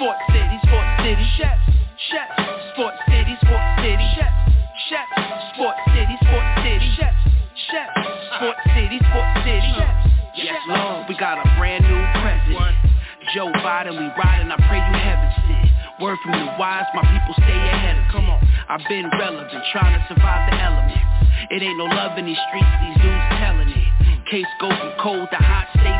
Sports City, Sports City Chefs, Chefs. Sports City, Sports City Chefs, Chefs. Sports City, Sports City Chefs, Chefs. Sports City, Sports City Chefs. Yes, Lord, we got a brand new president. Joe Biden, we riding, I pray you heaven sent. Word from the wise, my people stay ahead of Come on, I've been relevant, trying to survive the elements. It ain't no love in these streets, these dudes telling it. Case go from cold to hot, evidence.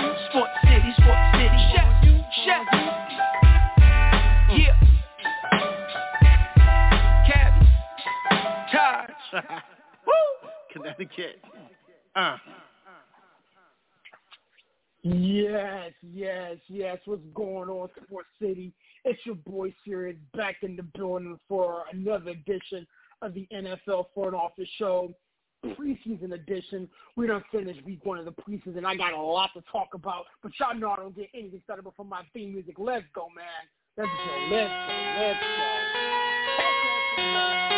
Connecticut. Uh. Yes, yes, yes. What's going on, Sports City? It's your boy Sirius back in the building for another edition of the NFL Front Office Show, preseason edition. We done finished week one of the preseason. I got a lot to talk about, but y'all know I don't get anything started before my theme music. Let's go, man. Let's go, let's go, let's go.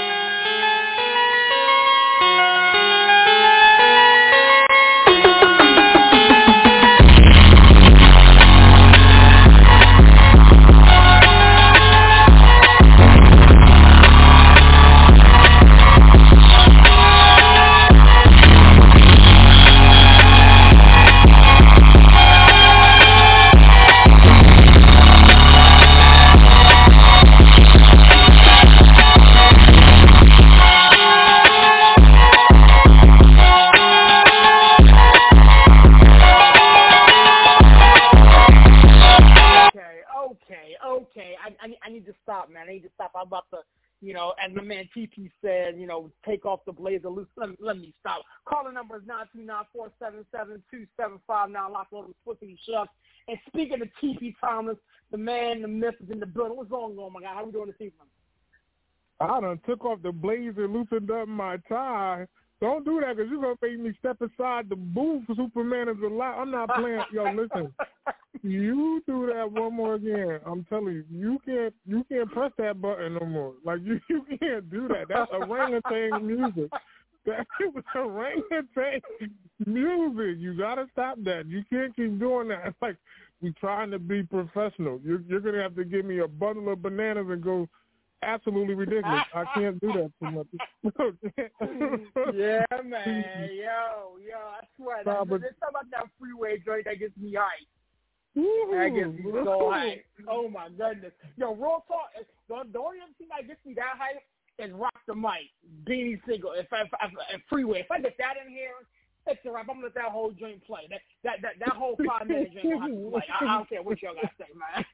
I, I, need to stop, man. I need to stop. I'm about to, you know, as my man TP said, you know, take off the blazer loose. Let, me- let me stop. Calling number is nine two nine four seven seven two seven five nine. Lock the Twisty Chef. And speaking of TP Thomas, the man, the myth is in the building. What's going on, oh my guy? How we doing this evening? I done took off the blazer, loosened up my tie. Don't do that because you're to make me step aside the booth. Superman is alive. I'm not playing. Yo, listen. You do that one more again. I'm telling you, you can't you can't press that button no more. Like you, you can't do that. That's orangutan music. That was orangutan music. You gotta stop that. You can't keep doing that. It's like we're trying to be professional. You're you're gonna have to give me a bundle of bananas and go absolutely ridiculous. I can't do that too much. yeah, man. Yo, yo, I swear. Nah, but- there's something about that freeway joint that gets me hyped. That gets me so hyped. Oh, my goodness. Yo, real talk. The, the only other thing that gets me that hyped is Rock the Mic, Beanie Sigel, if I, if, I, if Freeway. If I get that in here, it's a wrap. I'm gonna let that whole joint play. That that that, that whole five minute joint. I, I don't care what y'all gotta say, man.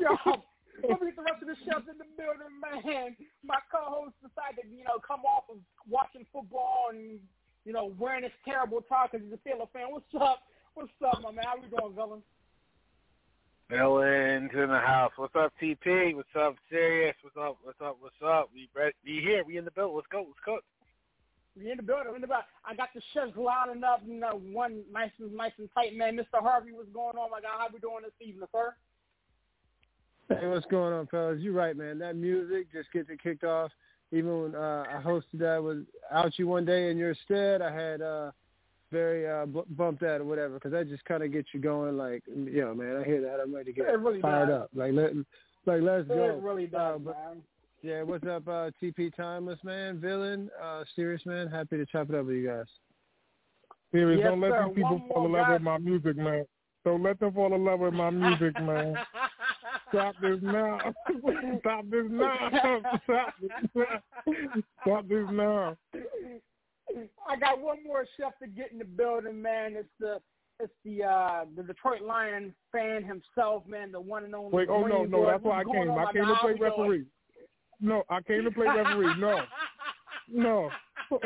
Yo, let me get the rest of the chefs in the building, man. My co-host decided, you know, come off of watching football and, you know, wearing this terrible tie because he's a Steeler fan. What's up? What's up, my man? How we doing, villain? Villains in the house. What's up, TP? What's up, Sirius? What's up? What's up? What's up? We ready? We here? We in the building. Let's go. Let's cook. We in the building. We in the building. I got the chefs lining up. You uh, know, one nice and nice and tight, man. Mr. Harvey, what's going on, my guy? How we doing this evening, sir? Hey, what's going on, fellas? You're right, man. That music just gets it kicked off. Even when uh, I hosted that with Out You one day in your stead, I had uh, very uh, bu- bumped that or whatever because that just kind of gets you going. Like, you know, man, I hear that. I'm ready to get really fired does. up. Like, let, like let's go. It really does, Uh, but- man. Yeah, what's up, uh, TP Timeless, man, Villain, uh, Serious, man? Happy to chop it up with you guys. Serious, Yes, don't let sir. these people One fall in love guy. with my music, man. Don't let them fall in love with my music, man. Stop this now. Stop this now. Stop this now. Stop this now. I got one more chef to get in the building, man. It's the it's the uh the Detroit Lion fan himself, man, the one and only. Wait, oh no, no, that's why I came. I came to play referee. No, I came to play referee. No, no.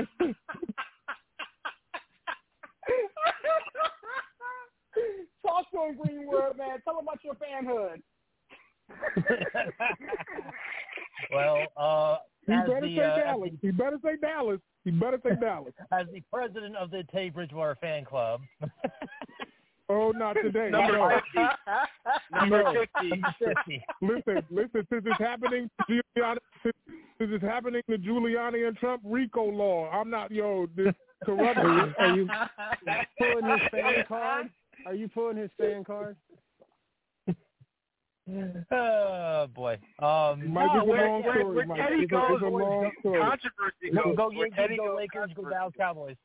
Talk to him, Greenwood, man. Tell him about your fanhood. well, uh, He as better the, say uh, as Dallas. He better say Dallas. He better say Dallas. as the president of the Tay Bridgewater fan club. Oh, not today. Number no. 50. Number No. 50. Listen, listen. Since it's happening, Giuliani, since, since it's happening to Giuliani and Trump, RICO law. I'm not yo this corruption. Are you pulling his fan card? Are you pulling his fan card? oh boy. Um, Mike, no, it's a we're- where- story. where Mike. Teddy It's a, it's a goes, long story. Controversy go, goes. go where Yankees, Teddy go Lakers, go controversy. Dallas Cowboys.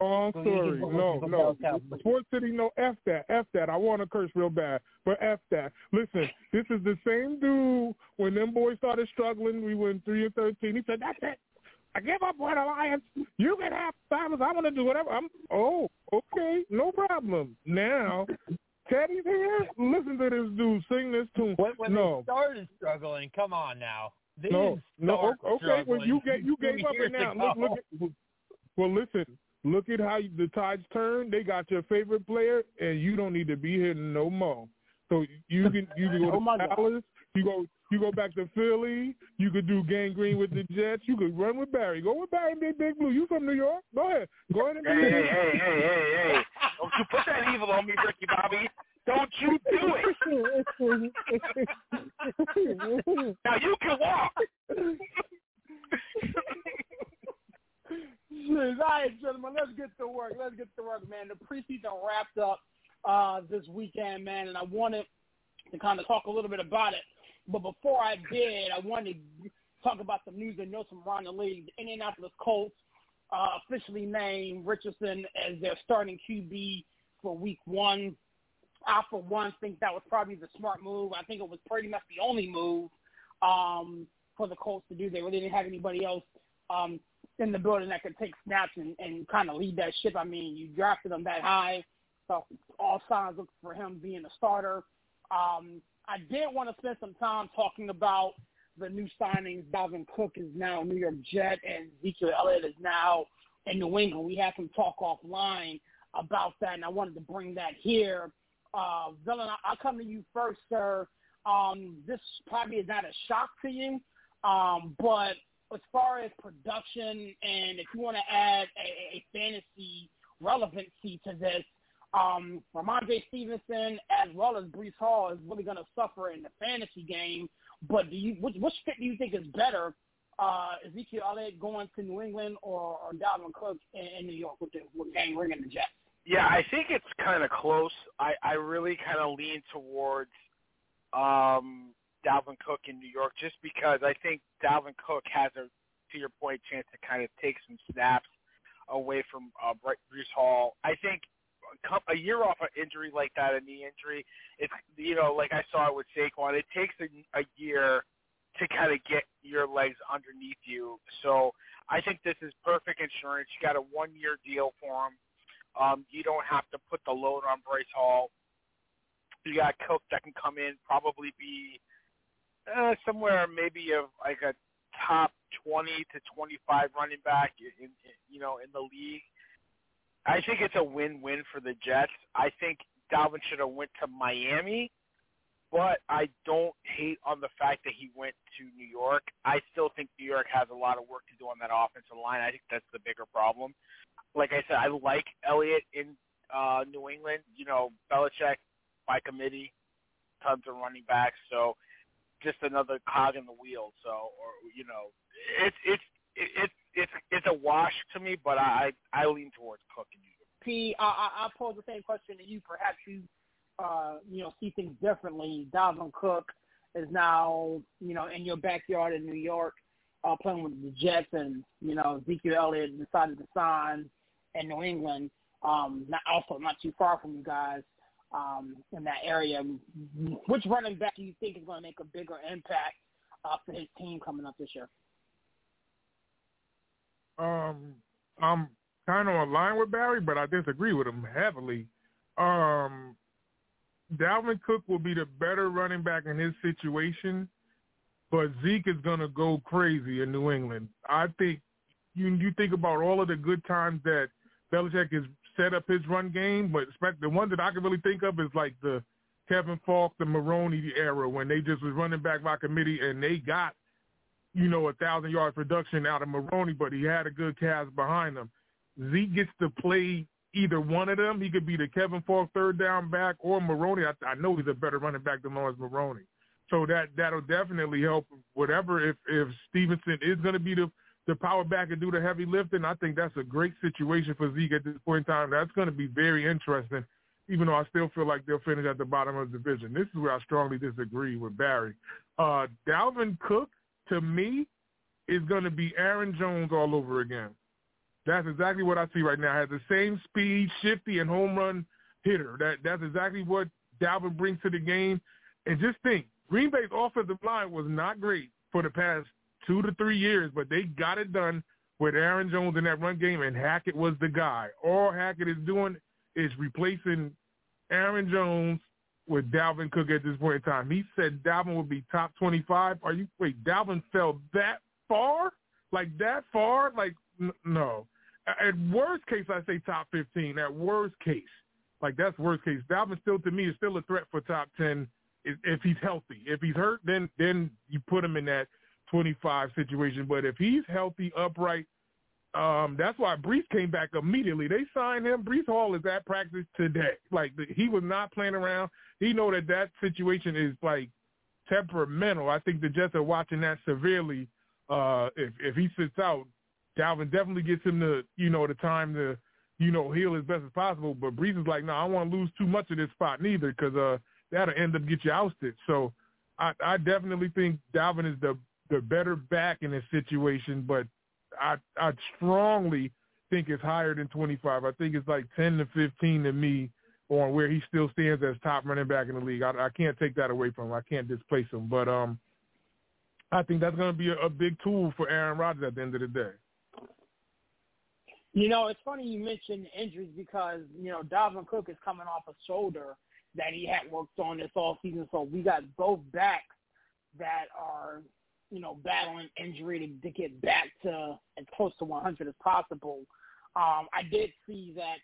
Long Go story. Yankees, go No, no. Dallas Cowboys. Sports City, no, F that, F that. I want to curse real bad, but F that. Listen, this is the same dude when them boys started struggling. We went 3 and 13. He said, that's it. I give up on Alliance. You can have Thomas. I'm going to do whatever. I'm, oh, okay, no problem. Now, Teddy's here. Listen to this dude sing this tune. When, when no. they started struggling, come on now. They No, no, okay. Well, you struggling get you gave up, and now look, look at. Well, listen. Look at how the tides turn. They got your favorite player, and you don't need to be here no more. So you can you can go Oh, to God. Dallas. You go you go back to Philly. You could do Gang Green with the Jets. You could run with Barry. Go with Barry, Big Big Blue. You from New York? Go ahead. Go ahead and Hey, do hey, hey, hey, hey, hey. Don't you put that evil on me, Ricky Bobby. Don't you do it. Now you can walk. Jeez, all right, gentlemen, let's get to work. Let's get to work, man. The preseason wrapped up uh, this weekend, man, and I wanted to kind of talk a little bit about it. But before I did, I wanted to talk about some news that knows from around the league. The Indianapolis Colts uh, officially named Richardson as their starting QB for Week One. I, for one, think that was probably the smart move. I think it was pretty much the only move um, for the Colts to do. They really didn't have anybody else um, in the building that could take snaps and, and kind of lead that ship. I mean, you drafted him that high, so all signs look for him being a starter. Um, I did want to spend some time talking about the new signings. Dalvin Cook is now New York Jet, and Ezekiel Elliott is now in New England. We had some talk offline about that, and I wanted to bring that here. Uh, I'll come to you first, sir. Um, this probably is not a shock to you, um, but as far as production and if you want to add a, a fantasy relevancy to this, um, Rhamondre Stevenson as well as Breece Hall is really going to suffer in the fantasy game. But do you which, which fit do you think is better, uh, Ezekiel Elliott going to New England or, or Dalvin Cook in, in New York with the with Gang Green and the Jets? Yeah, I think it's kind of close. I, I really kind of lean towards um, Dalvin Cook in New York just because I think Dalvin Cook has a, to your point, chance to kind of take some snaps away from uh, Breece Hall. I think a year off an injury like that, a knee injury, it's you know like I saw it with Saquon. It takes a, a year to kind of get your legs underneath you. So I think this is perfect insurance. You got a one year deal for him. Um, you don't have to put the load on Breece Hall. You got Cook that can come in, probably be uh, somewhere maybe of like a top 20 to 25 running back in, in you know in the league. I think it's a win-win for the Jets. I think Dalvin should have went to Miami, but I don't hate on the fact that he went to New York. I still think New York has a lot of work to do on that offensive line. I think that's the bigger problem. Like I said, I like Elliott in uh, New England. You know, Belichick by committee, tons of running backs. So just another cog in the wheel. So, or you know, it's it's it's it's it's a wash to me. But I I lean towards Cook New York. P, I, I, I pose the same question to you. Perhaps you, uh, you know, see things differently. Dalvin Cook is now, you know, in your backyard in New York, uh, playing with the Jets, and you know, Ezekiel Elliott decided to sign in New England. Um, not also not too far from you guys um, in that area. Which running back do you think is going to make a bigger impact uh, for his team coming up this year? Um, I'm kind of line with Barry, but I disagree with him heavily. Um, Dalvin Cook will be the better running back in his situation, but Zeke is going to go crazy in New England. I think you you think about all of the good times that Belichick has set up his run game, but the one that I can really think of is like the Kevin Faulk, the Maroney era when they just was running back by committee and they got, you know, a thousand yard production out of Maroney, but he had a good cast behind him. Zeke gets to play either one of them. He could be the Kevin Faulk third down back or Maroney. I, I know he's a better running back than Lawrence Maroney. So that that'll definitely help. Whatever if if Stevenson is going to be the the power back and do the heavy lifting, I think that's a great situation for Zeke at this point in time. That's going to be very interesting. Even though I still feel like they'll finish at the bottom of the division. This is where I strongly disagree with Barry. Uh, Dalvin Cook, to me, is going to be Aaron Jones all over again. That's exactly what I see right now. Has the same speed, shifty, and home run hitter. That that's exactly what Dalvin brings to the game. And just think, Green Bay's offensive line was not great for the past two to three years, but they got it done with Aaron Jones in that run game, and Hackett was the guy. All Hackett is doing is replacing Aaron Jones with Dalvin Cook at this point in time. He said Dalvin would be top 25. Are you wait? Dalvin fell that far, like that far, like n- no at worst case, I say top 15. At worst case, like that's worst case. Dalvin still, to me, is still a threat for top 10 if, if he's healthy. If he's hurt, then then you put him in that 25 situation. But if he's healthy, upright, um, that's why Breece came back immediately. They signed him. Breece Hall is at practice today. Like he was not playing around. He know that that situation is like temperamental. I think the Jets are watching that severely. Uh, if if he sits out, Dalvin definitely gets him the you know the time to you know heal as best as possible. But Breece is like, no, I don't want to lose too much of this spot neither because uh, that'll end up get you ousted. So I, I definitely think Dalvin is the the better back in this situation, but I I strongly think it's higher than 25. I think it's like 10 to 15 to me on where he still stands as top running back in the league. I, I can't take that away from him. I can't displace him, but um, I think that's going to be a, a big tool for Aaron Rodgers at the end of the day. You know, it's funny you mentioned injuries because, you know, Dalvin Cook is coming off a shoulder that he had worked on this all season. So we got both backs that are, you know, battling injury to, to get back to as close to 100 as possible. Um, I did see that,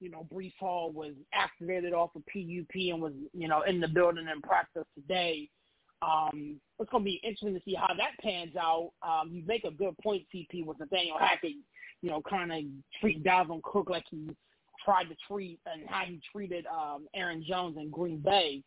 you know, Breece Hall was activated off of PUP and was, you know, in the building in practice today. Um, it's going to be interesting to see how that pans out. Um, you make a good point, CP, with Nathaniel Hackett you know, kind of treat Dalvin Cook like he tried to treat and how he treated um, Aaron Jones in Green Bay.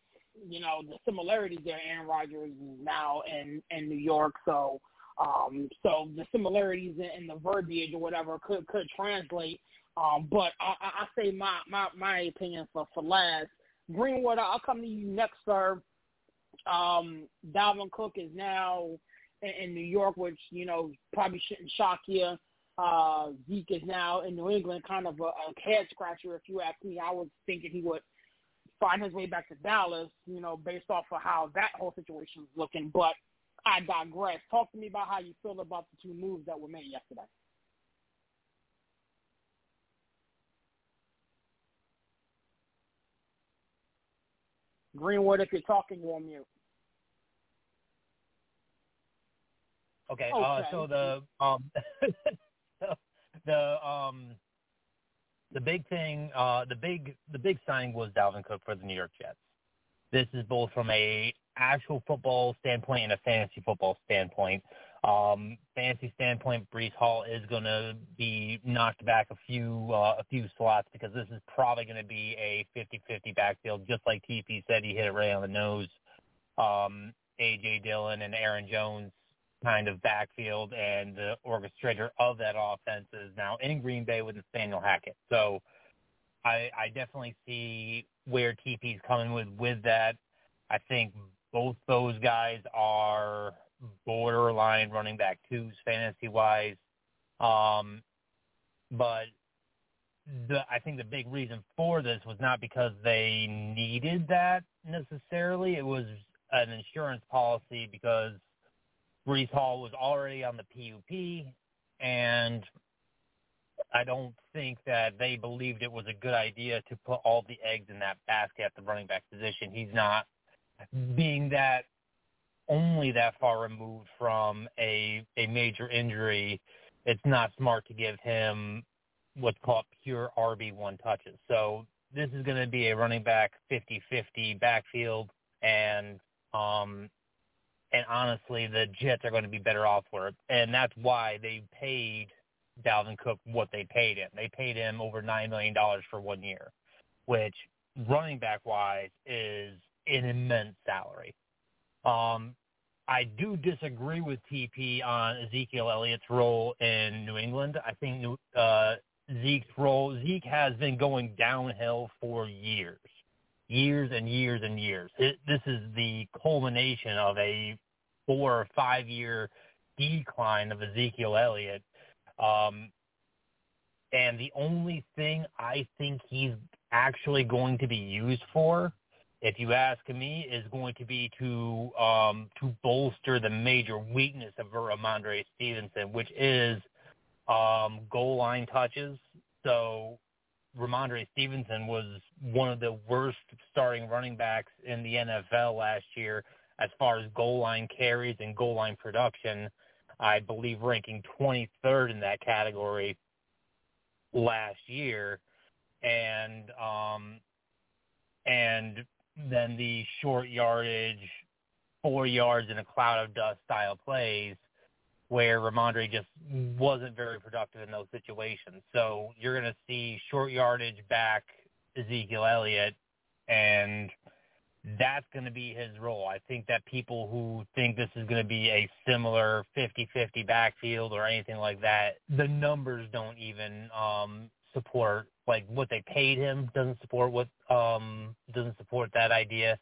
You know, the similarities there. Aaron Rodgers is now in in New York, so um, so the similarities in, in the verbiage or whatever could could translate. Um, but I, I say my, my my opinion for for last. Greenwood, I'll come to you next, sir. Um, Dalvin Cook is now in, in New York, which you know probably shouldn't shock you uh, Zeke is now in New England, kind of a, a head scratcher. If you ask me, I was thinking he would find his way back to Dallas, you know, based off of how that whole situation is looking. But I digress. Talk to me about how you feel about the two moves that were made yesterday. Greenwood, if you're talking, you're on mute. Okay, okay. Uh, so the um, the um the big thing, uh, the big the big signing was Dalvin Cook for the New York Jets. This is both from a actual football standpoint and a fantasy football standpoint. Um, fantasy standpoint, Breece Hall is going to be knocked back a few uh, a few slots because this is probably going to be a 50-50 backfield, just like TP said. He hit it right on the nose. Um, AJ Dillon and Aaron Jones kind of backfield and the orchestrator of that offense is now in Green Bay with Nathaniel Hackett. So I, I definitely see where TP's coming with with that. I think both those guys are borderline running back twos fantasy wise. Um, but the, I think the big reason for this was not because they needed that necessarily. It was an insurance policy because Breece Hall was already on the PUP, and I don't think that they believed it was a good idea to put all the eggs in that basket at the running back position. He's not being that only that far removed from a a major injury. It's not smart to give him what's called pure RB1 touches. So this is going to be a running back 50-50 backfield, and um, and honestly, the Jets are going to be better off for it, and that's why they paid Dalvin Cook what they paid him. They paid him over nine million dollars for one year, which running back wise is an immense salary. Um, I do disagree with TP on Ezekiel Elliott's role in New England. I think uh, Zeke's role, Zeke has been going downhill for years, years and years and years. It, this is the culmination of a four or five year decline of Ezekiel Elliott. Um, and the only thing I think he's actually going to be used for, if you ask me, is going to be to um, to bolster the major weakness of Rhamondre Stevenson, which is um, goal line touches. So Rhamondre Stevenson was one of the worst starting running backs in the NFL last year as far as goal line carries and goal line production. I believe ranking 23rd in that category last year, and um, and then the short yardage, four yards in a cloud of dust style plays where Rhamondre just wasn't very productive in those situations. So you're going to see short yardage back Ezekiel Elliott, and that's going to be his role. I think that people who think this is going to be a similar 50-50 backfield or anything like that, the numbers don't even um, support like what they paid him doesn't support what um doesn't support that idea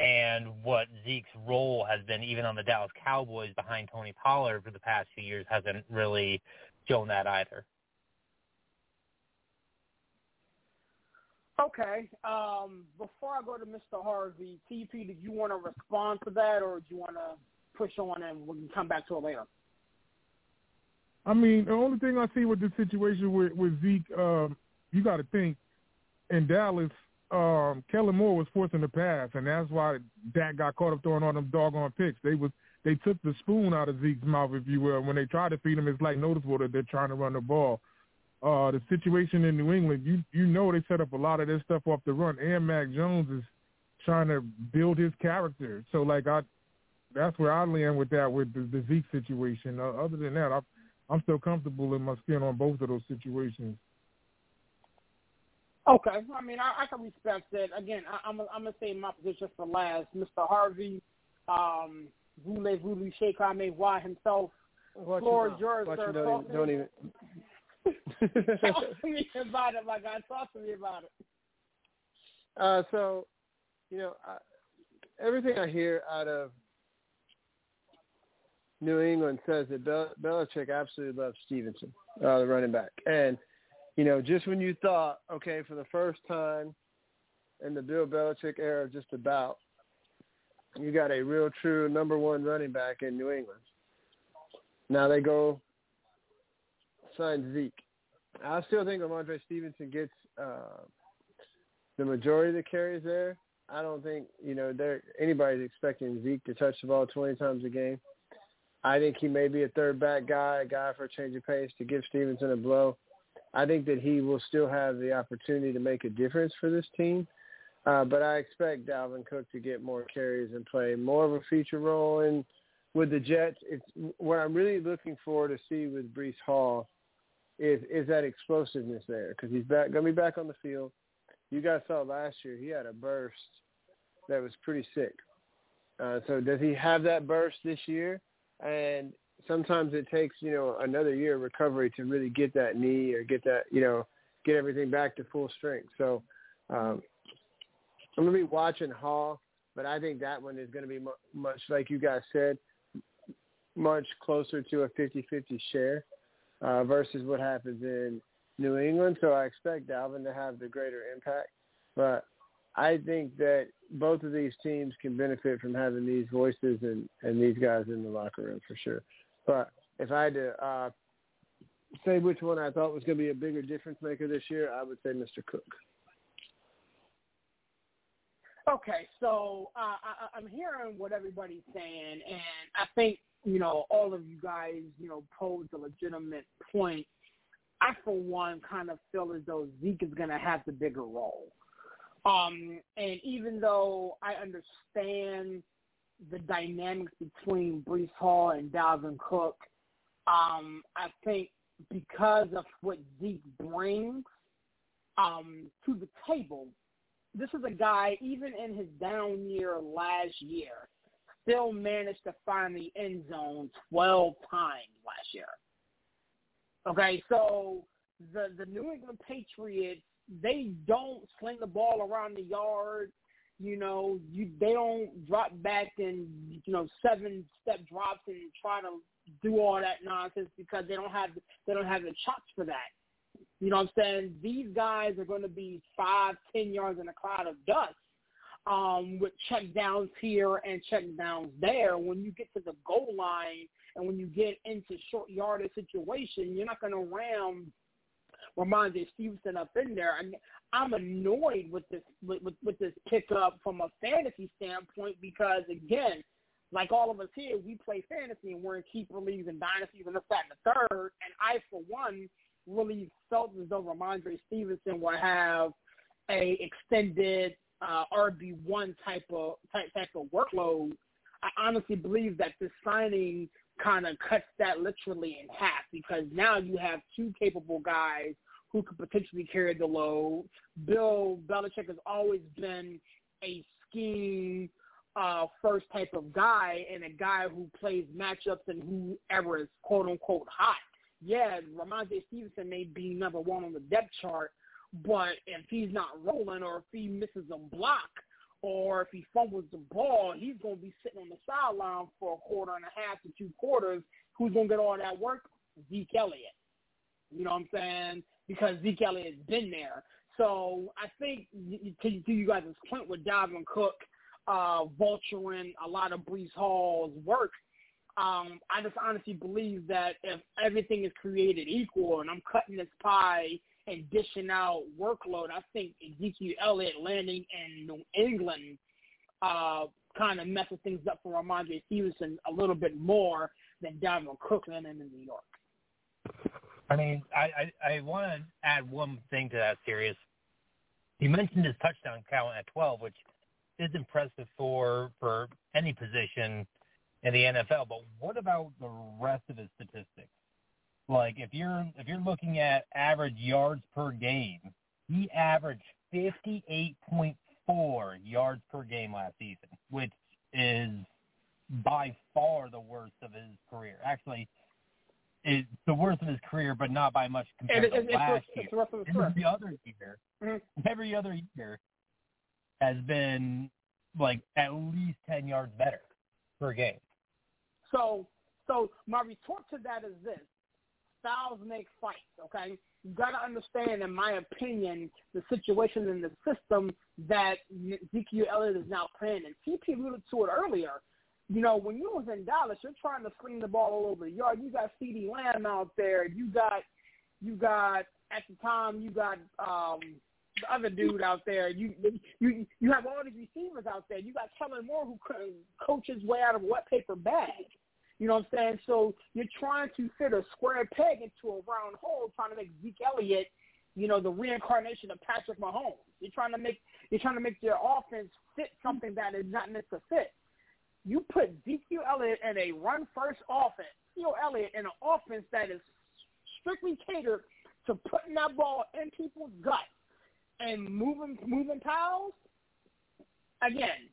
and what Zeke's role has been, even on the Dallas Cowboys behind Tony Pollard for the past few years, hasn't really shown that either. Okay. Um, before I go to Mr. Harvey, TP, did you want to respond to that, or do you want to push on and we can come back to it later? I mean, the only thing I see with the situation with with Zeke, um, you got to think in Dallas, um, Kellen Moore was forcing the pass, and that's why Dak got caught up throwing all them doggone picks. They was they took the spoon out of Zeke's mouth, if you will. When they try to feed him, it's like noticeable that they're trying to run the ball. Uh, the situation in New England, you you know they set up a lot of this stuff off the run, and Mac Jones is trying to build his character. So like I, that's where I land with that with the, the Zeke situation. Uh, other than that, I, I'm still comfortable in my skin on both of those situations. Okay, I mean, I, I can respect that. Again, I, I'm I'm gonna say my position for last. Mr. Harvey, um, voulez-vous shake why himself. Watch floor is yours, watch sir. you don't, even, don't even. talk to me about it, my guy. Talk to me about it. Uh, so, you know, I, everything I hear out of New England says that Bel- Belichick absolutely loves Stevenson, uh, the running back, and you know, just when you thought, okay, for the first time in the Bill Belichick era, just about, you got a real true number one running back in New England. Now they go sign Zeke. I still think Rhamondre Stevenson gets uh, the majority of the carries there. I don't think you know there anybody's expecting Zeke to touch the ball 20 times a game. I think he may be a third back guy, a guy for a change of pace to give Stevenson a blow. I think that he will still have the opportunity to make a difference for this team. Uh, but I expect Dalvin Cook to get more carries and play more of a feature role. And with the Jets, it's what I'm really looking forward to see with Breece Hall is is that explosiveness there because he's back going to be back on the field. You guys saw last year he had a burst that was pretty sick. Uh, so does he have that burst this year? And sometimes it takes you know another year of recovery to really get that knee or get that you know get everything back to full strength. So um, I'm gonna be watching Hall, but I think that one is gonna be mu- much like you guys said, much closer to a 50-50 share uh, versus what happens in New England. So I expect Dalvin to have the greater impact, but I think that both of these teams can benefit from having these voices and, and these guys in the locker room for sure. But if I had to uh, say which one I thought was going to be a bigger difference maker this year, I would say Mr. Cook. Okay, so uh, I, I'm hearing what everybody's saying, and I think you know all of you guys, you know, pose a legitimate point. I, for one, kind of feel as though Zeke is going to have the bigger role. Um, and even though I understand the dynamics between Breece Hall and Dalvin Cook, um, I think because of what Zeke brings um, to the table, this is a guy, even in his down year last year, still managed to find the end zone 12 times last year. Okay, so the the New England Patriots, they don't sling the ball around the yard. You know, you they don't drop back and you know seven step drops and try to do all that nonsense because they don't have they don't have the chops for that. You know what I'm saying? These guys are going to be five, ten yards in a cloud of dust um, with check downs here and check downs there. When you get to the goal line and when you get into short yardage situation, you're not going to ram Rhamondre Stevenson up in there. And I'm annoyed with this with, with, with this pickup from a fantasy standpoint because again, like all of us here, we play fantasy and we're in keeper leagues and dynasties and this, that, and the third. And I, for one, really felt as though Rhamondre Stevenson would have a extended uh, RB one type of type type of workload. I honestly believe that this signing kind of cuts that literally in half because now you have two capable guys who could potentially carry the load. Bill Belichick has always been a scheme uh, first type of guy and a guy who plays matchups and whoever is quote unquote hot yeah, Rhamondre Stevenson may be number one on the depth chart, but if he's not rolling or if he misses a block or if he fumbles the ball, he's going to be sitting on the sideline for a quarter and a half to two quarters. Who's going to get all that work? Zeke Elliott. You know what I'm saying? Because Zeke Elliott's been there. So I think to, to you guys' point with Dalvin Cook uh, vulturing a lot of Breece Hall's work – um, I just honestly believe that if everything is created equal and I'm cutting this pie and dishing out workload, I think Ezekiel Elliott landing in New England uh, kind of messes things up for Rhamondre Stevenson a little bit more than Dalvin Cook landing in New York. I mean, I, I, I want to add one thing to that series. You mentioned his touchdown count at 12, which is impressive for for any position in the NFL. But what about the rest of his statistics? Like if you're if you're looking at average yards per game, he averaged 58.4 yards per game last season, which is by far the worst of his career. Actually, it's the worst of his career, but not by much compared it, to it, last it's, year. It's every other year, mm-hmm. every other year has been like at least ten yards better per game. So, so my retort to that is this: styles make fights. Okay, you got to understand, in my opinion, the situation in the system that Ezekiel Elliott is now playing. And TP alluded to it earlier. You know, when you was in Dallas, you're trying to screen the ball all over the yard. You got CeeDee Lamb out there. You got, you got at the time, you got um, the other dude out there. You you you have all these receivers out there. You got Kellen Moore who coaches way out of a wet paper bag. You know what I'm saying? So you're trying to fit a square peg into a round hole, trying to make Zeke Elliott, you know, the reincarnation of Patrick Mahomes. You're trying to make you're trying to make your offense fit something that is not meant to fit. You put Ezekiel Elliott in a run first offense, Ezekiel Elliott in an offense that is strictly catered to putting that ball in people's guts and moving moving piles. Again,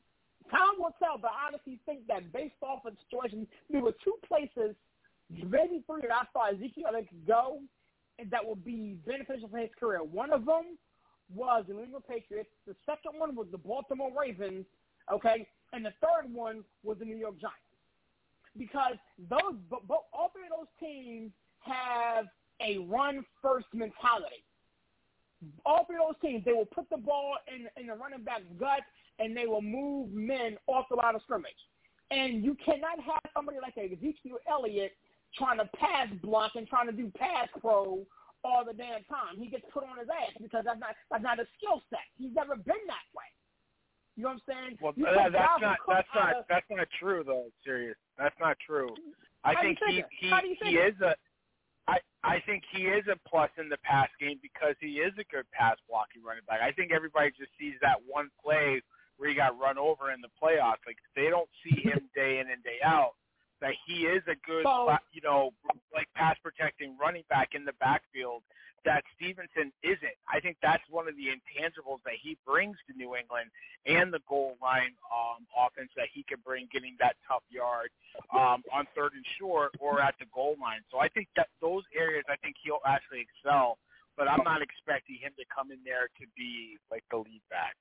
Time will tell, but I honestly think that based off of the situation, there were two places, maybe three that I thought Ezekiel Elliott could go and that would be beneficial for his career. One of them was the New England Patriots. The second one was the Baltimore Ravens, okay? And the third one was the New York Giants. Because those, but, all three of those teams have a run-first mentality. All three of those teams, they will put the ball in, in the running back's gut and they will move men off the line of scrimmage. And you cannot have somebody like Ezekiel Elliott trying to pass block and trying to do pass pro all the damn time. He gets put on his ass because that's not that's not a skill set. He's never been that way. You know what I'm saying? Well, that, that's not that's not of- that's not true though. Serious, that's not true. I How do you think he he How do you he is a. I I think he is a plus in the pass game because he is a good pass blocking running back. I think everybody just sees that one play where he got run over in the playoffs. Like they don't see him day in and day out. That he is a good, So- you know, like pass protecting running back in the backfield. That Stevenson isn't. I think that's one of the intangibles that he brings to New England and the goal line um, offense that he can bring, getting that tough yard um, on third and short or at the goal line. So I think that those areas, I think he'll actually excel. But I'm not expecting him to come in there to be like the lead back.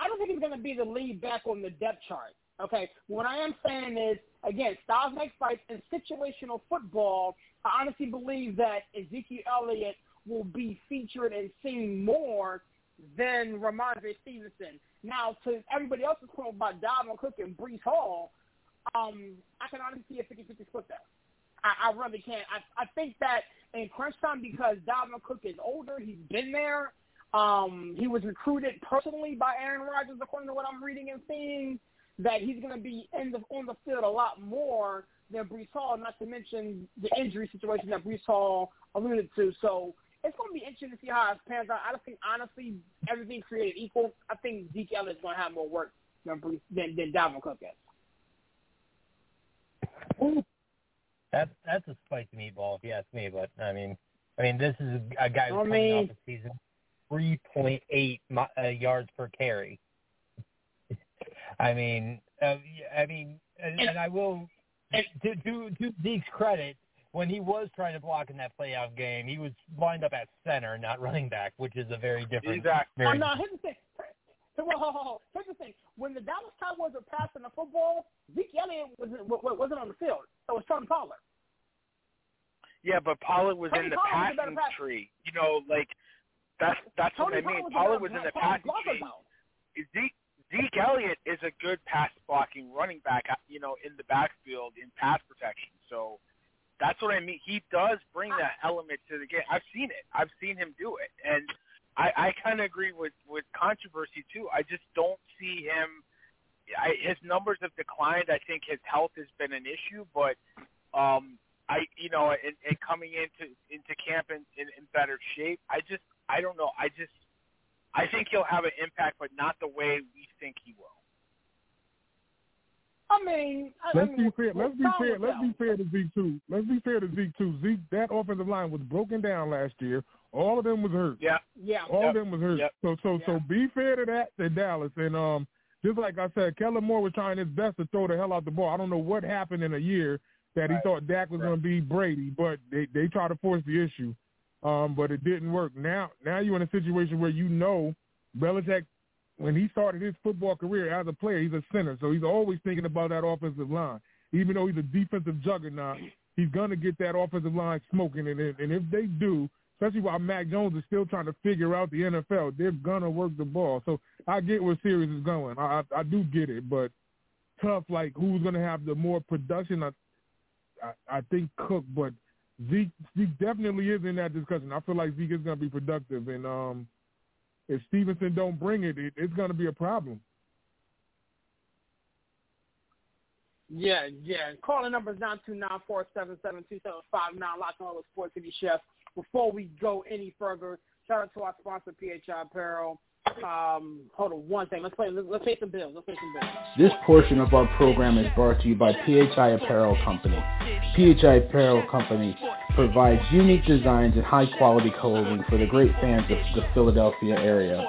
I don't think he's going to be the lead back on the depth chart. Okay, what I am saying is, again, styles make fights in situational football. I honestly believe that Ezekiel Elliott will be featured and seen more than Rhamondre Stevenson. Now, to everybody else's point about Dalvin Cook and Breece Hall, um, I can honestly see a 50-50 split there. I, I really can't. I, I think that in crunch time, because Dalvin Cook is older, he's been there. Um, he was recruited personally by Aaron Rodgers, according to what I'm reading and seeing. That he's going to be in the on the field a lot more than Breece Hall, not to mention the injury situation that Breece Hall alluded to. So it's going to be interesting to see how it pans out. I think, honestly, everything created equal. I think Zeke Elliott's going to have more work than Breece, than, than Dalvin Cook is. That's that's a spicy meatball if you ask me. But I mean, I mean, this is a guy who's I coming mean- off a season three point eight uh, yards per carry. I mean, uh, I mean, and, and I will to to to Zeke's credit. When he was trying to block in that playoff game, he was lined up at center, not running back, which is a very different. Exactly. Very, no, here's the thing. Hey, whoa, whoa, whoa. Here's the thing. When the Dallas Cowboys were passing the football, Zeke Elliott wasn't, wa- wa- wasn't on the field. It was Sean Pollard. Yeah, but Pollard was Tony in the Pollard was a better passing tree. You know, like that's that's what I mean. Pollard was in the passing blocker, Zeke Zeke Elliott is a good pass blocking running back, uh, you know, in the backfield in pass protection. So that's what I mean. He does bring that element to the game. I've seen it. I've seen him do it, and I, I kind of agree with with controversy too. I just don't see him. I, his numbers have declined. I think his health has been an issue, but um, I, you know, and, and coming into into camp in, in, in better shape. I just, I don't know. I just, I think he'll have an impact, but not the way we think he will. I mean, I, Let's I be fair. Let's be fair. Let's be fair to Zeke too. Let's be fair to Zeke too. Zeke, that offensive line was broken down last year. All of them was hurt. Yeah. Yeah. All Yep. of them was hurt. Yep. So so so be fair to that to Dallas. And um just like I said, Kellen Moore was trying his best to throw the hell out the ball. I don't know what happened in a year that he thought Dak was Right. going to be Brady, but they they tried to force the issue, um, but it didn't work. Now now you're in a situation where you know Belichick when he started his football career as a player, he's a center, so he's always thinking about that offensive line. Even though he's a defensive juggernaut, he's gonna get that offensive line smoking, and if- and if they do, especially while Mac Jones is still trying to figure out the NFL, they're gonna work the ball. So I get where series is going. I I, I do get it, but tough like who's gonna have the more production? I I, I think Cook, but Zeke Zeke definitely is in that discussion. I feel like Zeke is gonna be productive, and um, if Stevenson don't bring it, it it's gonna be a problem. Yeah, yeah. Calling number is nine two nine four seven seven two seven five nine. Lock on the Sports City Chef. Before we go any further, shout out to our sponsor, PHI Apparel. Um, hold on one thing. Let's play. Let's, pay some bills. Let's pay some bills. This portion of our program is brought to you by PHI Apparel Company. PHI Apparel Company provides unique designs and high quality clothing for the great fans of the Philadelphia area.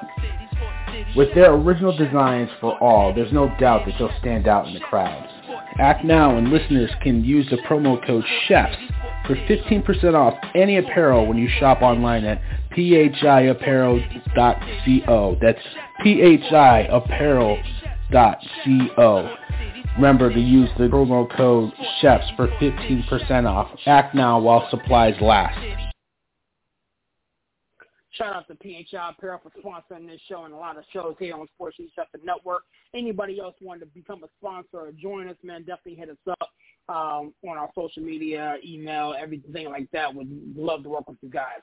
With their original designs for all, there's no doubt that they'll stand out in the crowd. Act now and listeners can use the promo code CHEFS for 15% off any apparel when you shop online at phiapparel.co. That's phiapparel.co. Remember to use the promo code CHEFS for 15% off. Act now while supplies last. Shout out to PHI Apparel for sponsoring this show and a lot of shows here on Sports Chef Network. Anybody else wanting to become a sponsor or join us, man, definitely hit us up. Um, on our social media, email, everything like that. Would love to work with you guys.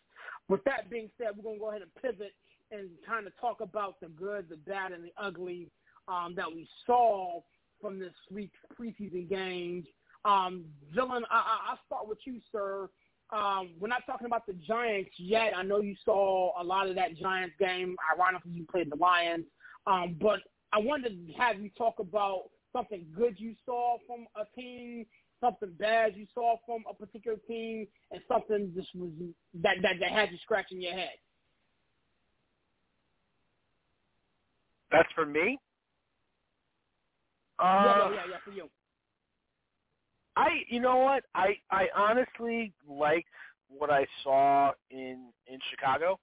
With that being said, we're to go ahead and pivot and kind of talk about the good, the bad, and the ugly um, that we saw from this week's preseason games. Um, Dylan, I, I, I'll start with you, sir. Um, we're not talking about the Giants yet. I know you saw a lot of that Giants game. Ironically, you played the Lions. Um, but I wanted to have you talk about something good you saw from a team, something bad you saw from a particular team, and something just was that that, that had you scratching your head. That's for me. Uh, yeah, yeah, yeah, yeah, for you. I, you know what? I, I honestly liked what I saw in in Chicago.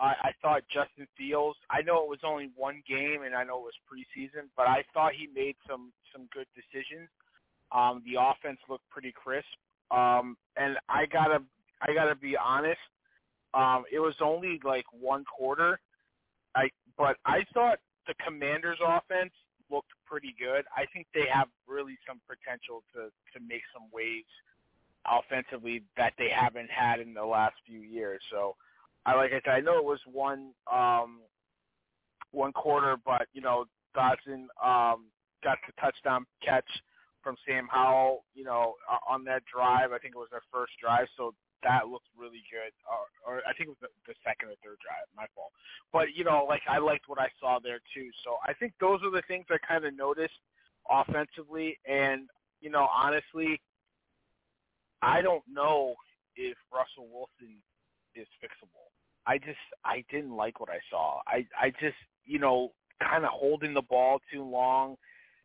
I, I thought Justin Fields. I know it was only one game, and I know it was preseason, but I thought he made some some good decisions. Um, the offense looked pretty crisp, um, and I gotta I gotta be honest. Um, it was only like one quarter, I but I thought the Commanders' offense looked pretty good. I think they have really some potential to to make some waves offensively that they haven't had in the last few years. So I like I said, I know it was one um one quarter, but you know Dotson um got the touchdown catch from Sam Howell, you know, on that drive. I think it was their first drive, so that looked really good. Or, or I think it was the, the second or third drive. My fault. But you know, like I liked what I saw there too. So I think those are the things I kind of noticed offensively. And you know, honestly, I don't know if Russell Wilson is fixable. I just I didn't like what I saw. I I just you know kind of holding the ball too long.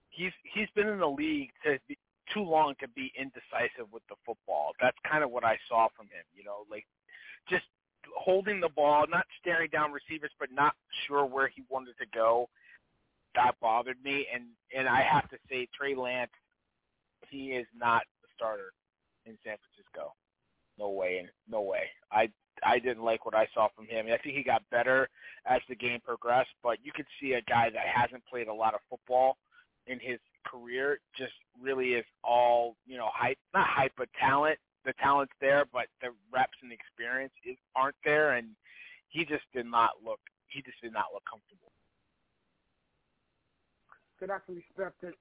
He's he's been in the league to be, too long to be indecisive with the football. That's kind of what I saw from him. You know, like just holding the ball, not staring down receivers, but not sure where he wanted to go. That bothered me, and and I have to say Trey Lance, he is not the starter in San Francisco. No way, no way. I I didn't like what I saw from him. I think he got better as the game progressed, but you could see a guy that hasn't played a lot of football in his career just really is all, you know, hype, not hype, but talent. The talent's there, but the reps and experience is, aren't there, and he just did not look, he just did not look comfortable. Good, I can respect it.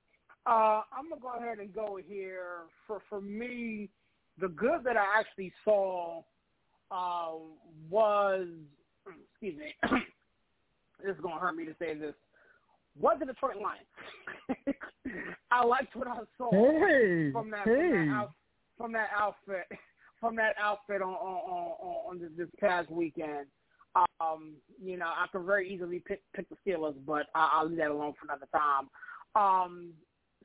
Uh, I'm gonna go ahead and go here. For for me, the good that I actually saw uh, was, excuse me, this is going to hurt me to say this, was the Detroit Lions. I liked what I saw hey, from that hey. from that, out, from that outfit from that outfit on on on, on this, this past weekend. Um, you know, I could very easily pick pick the Steelers, but I, I'll leave that alone for another time. Um,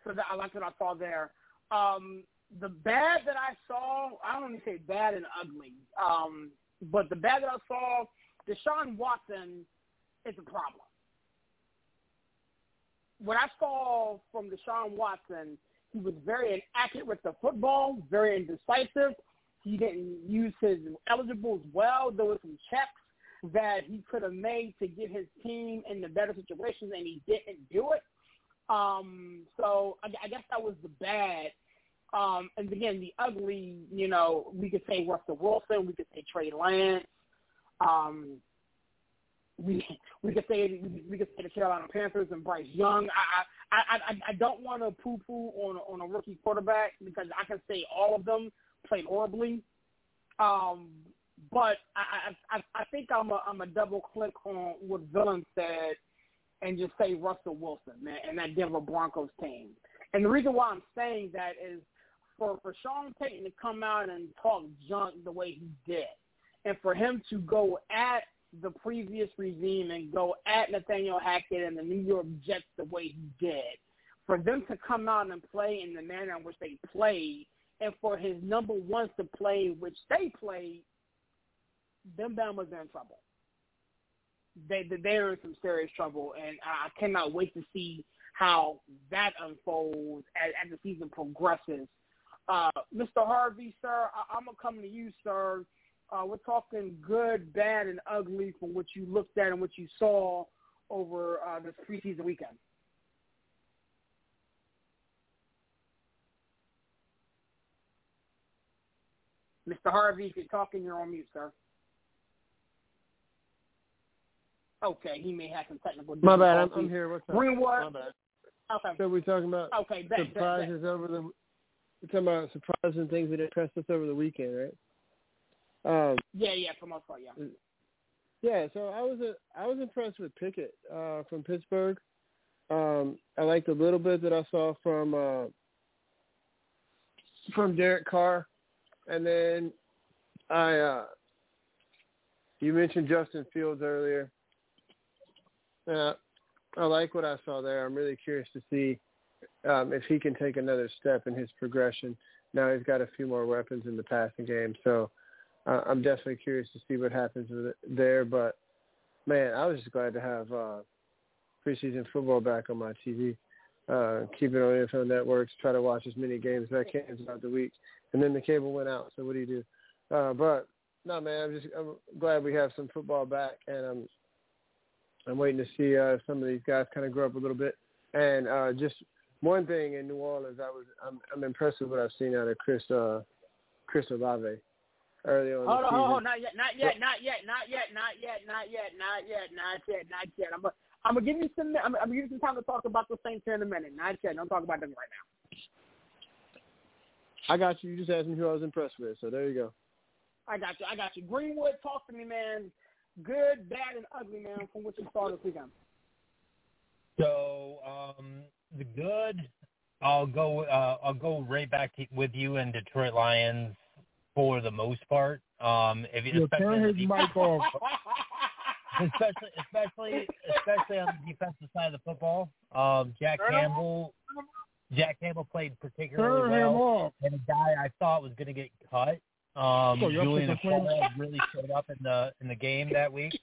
so that I liked what I saw there. Um, the bad that I saw, I don't even say bad and ugly, um, but the bad that I saw, Deshaun Watson is a problem. What I saw from Deshaun Watson, he was very inaccurate with the football, very indecisive. He didn't use his eligibles well. There were some checks that he could have made to get his team in the better situations, and he didn't do it. Um, so I, I guess that was the bad. Um, and again, the ugly, you know, we could say Russell Wilson, we could say Trey Lance, um, we we could say we could say the Carolina Panthers and Bryce Young. I I I, I don't want to poo poo on on a rookie quarterback because I can say all of them played horribly. Um, but I I I think I'm a I'm a double click on what Villain said and just say Russell Wilson man, and that Denver Broncos team. And the reason why I'm saying that is for for Sean Payton to come out and talk junk the way he did, and for him to go at the previous regime and go at Nathaniel Hackett and the New York Jets the way he did, for them to come out and play in the manner in which they played, and for his number ones to play which they played, them Bama's in trouble. They they're in some serious trouble, and I cannot wait to see how that unfolds as, as the season progresses uh, Mr. Harvey, sir, I- I'm gonna come to you, sir. Uh, we're talking good, bad, and ugly from what you looked at and what you saw over uh, this preseason weekend. Mr. Harvey, if you're talking, you're on mute, sir. Okay, he may have some technical difficulties. My bad. I'm. I'm here. What's up? Greenwood. My bad. Okay. So we're talking about Okay, bet, bet, bet. surprises over the. We're talking about surprises and things that impressed us over the weekend, right? Um, Yeah, yeah, for most part, yeah. yeah, so I was a, I was impressed with Pickett uh, from Pittsburgh. Um, I liked a little bit that I saw from uh, from Derek Carr, and then I uh, you mentioned Justin Fields earlier. Uh, I like what I saw there. I'm really curious to see um, if he can take another step in his progression. Now he's got a few more weapons in the passing game, so uh, I'm definitely curious to see what happens with it there. But man, I was just glad to have uh, preseason football back on my TV. Uh, keep it on NFL networks. Try to watch as many games as I can throughout the week, and then the cable went out. So what do you do? Uh, but no, man, I'm just I'm glad we have some football back, and I'm I'm waiting to see uh, some of these guys kind of grow up a little bit. And uh, just one thing in New Orleans, I was I'm, I'm impressed with what I've seen out of Chris uh, Chris Olave early on. Hold the on, season. hold on, not yet, not yet, not yet, not yet, not yet, not yet, not yet, not yet, not yet. I'm gonna, I'm gonna give you some, I'm, I'm gonna give you some time to talk about the Saints here in a minute. Not yet, don't talk about them right now. I got you. You just asked me who I was impressed with, so there you go. I got you, I got you. Greenwood, talk to me, man. Good, bad, and ugly, man. From what you saw this weekend. So um, the good, I'll go. Uh, I'll go right back to, with you and Detroit Lions for the most part. Um, if you, turn his mic off. especially especially especially on the defensive side of the football. Um, Jack Campbell, Jack Campbell played particularly Turn well, and a guy I thought was going to get cut. Um, Oh, y'all Julian took the claim? Akola really showed up in the in the game that week.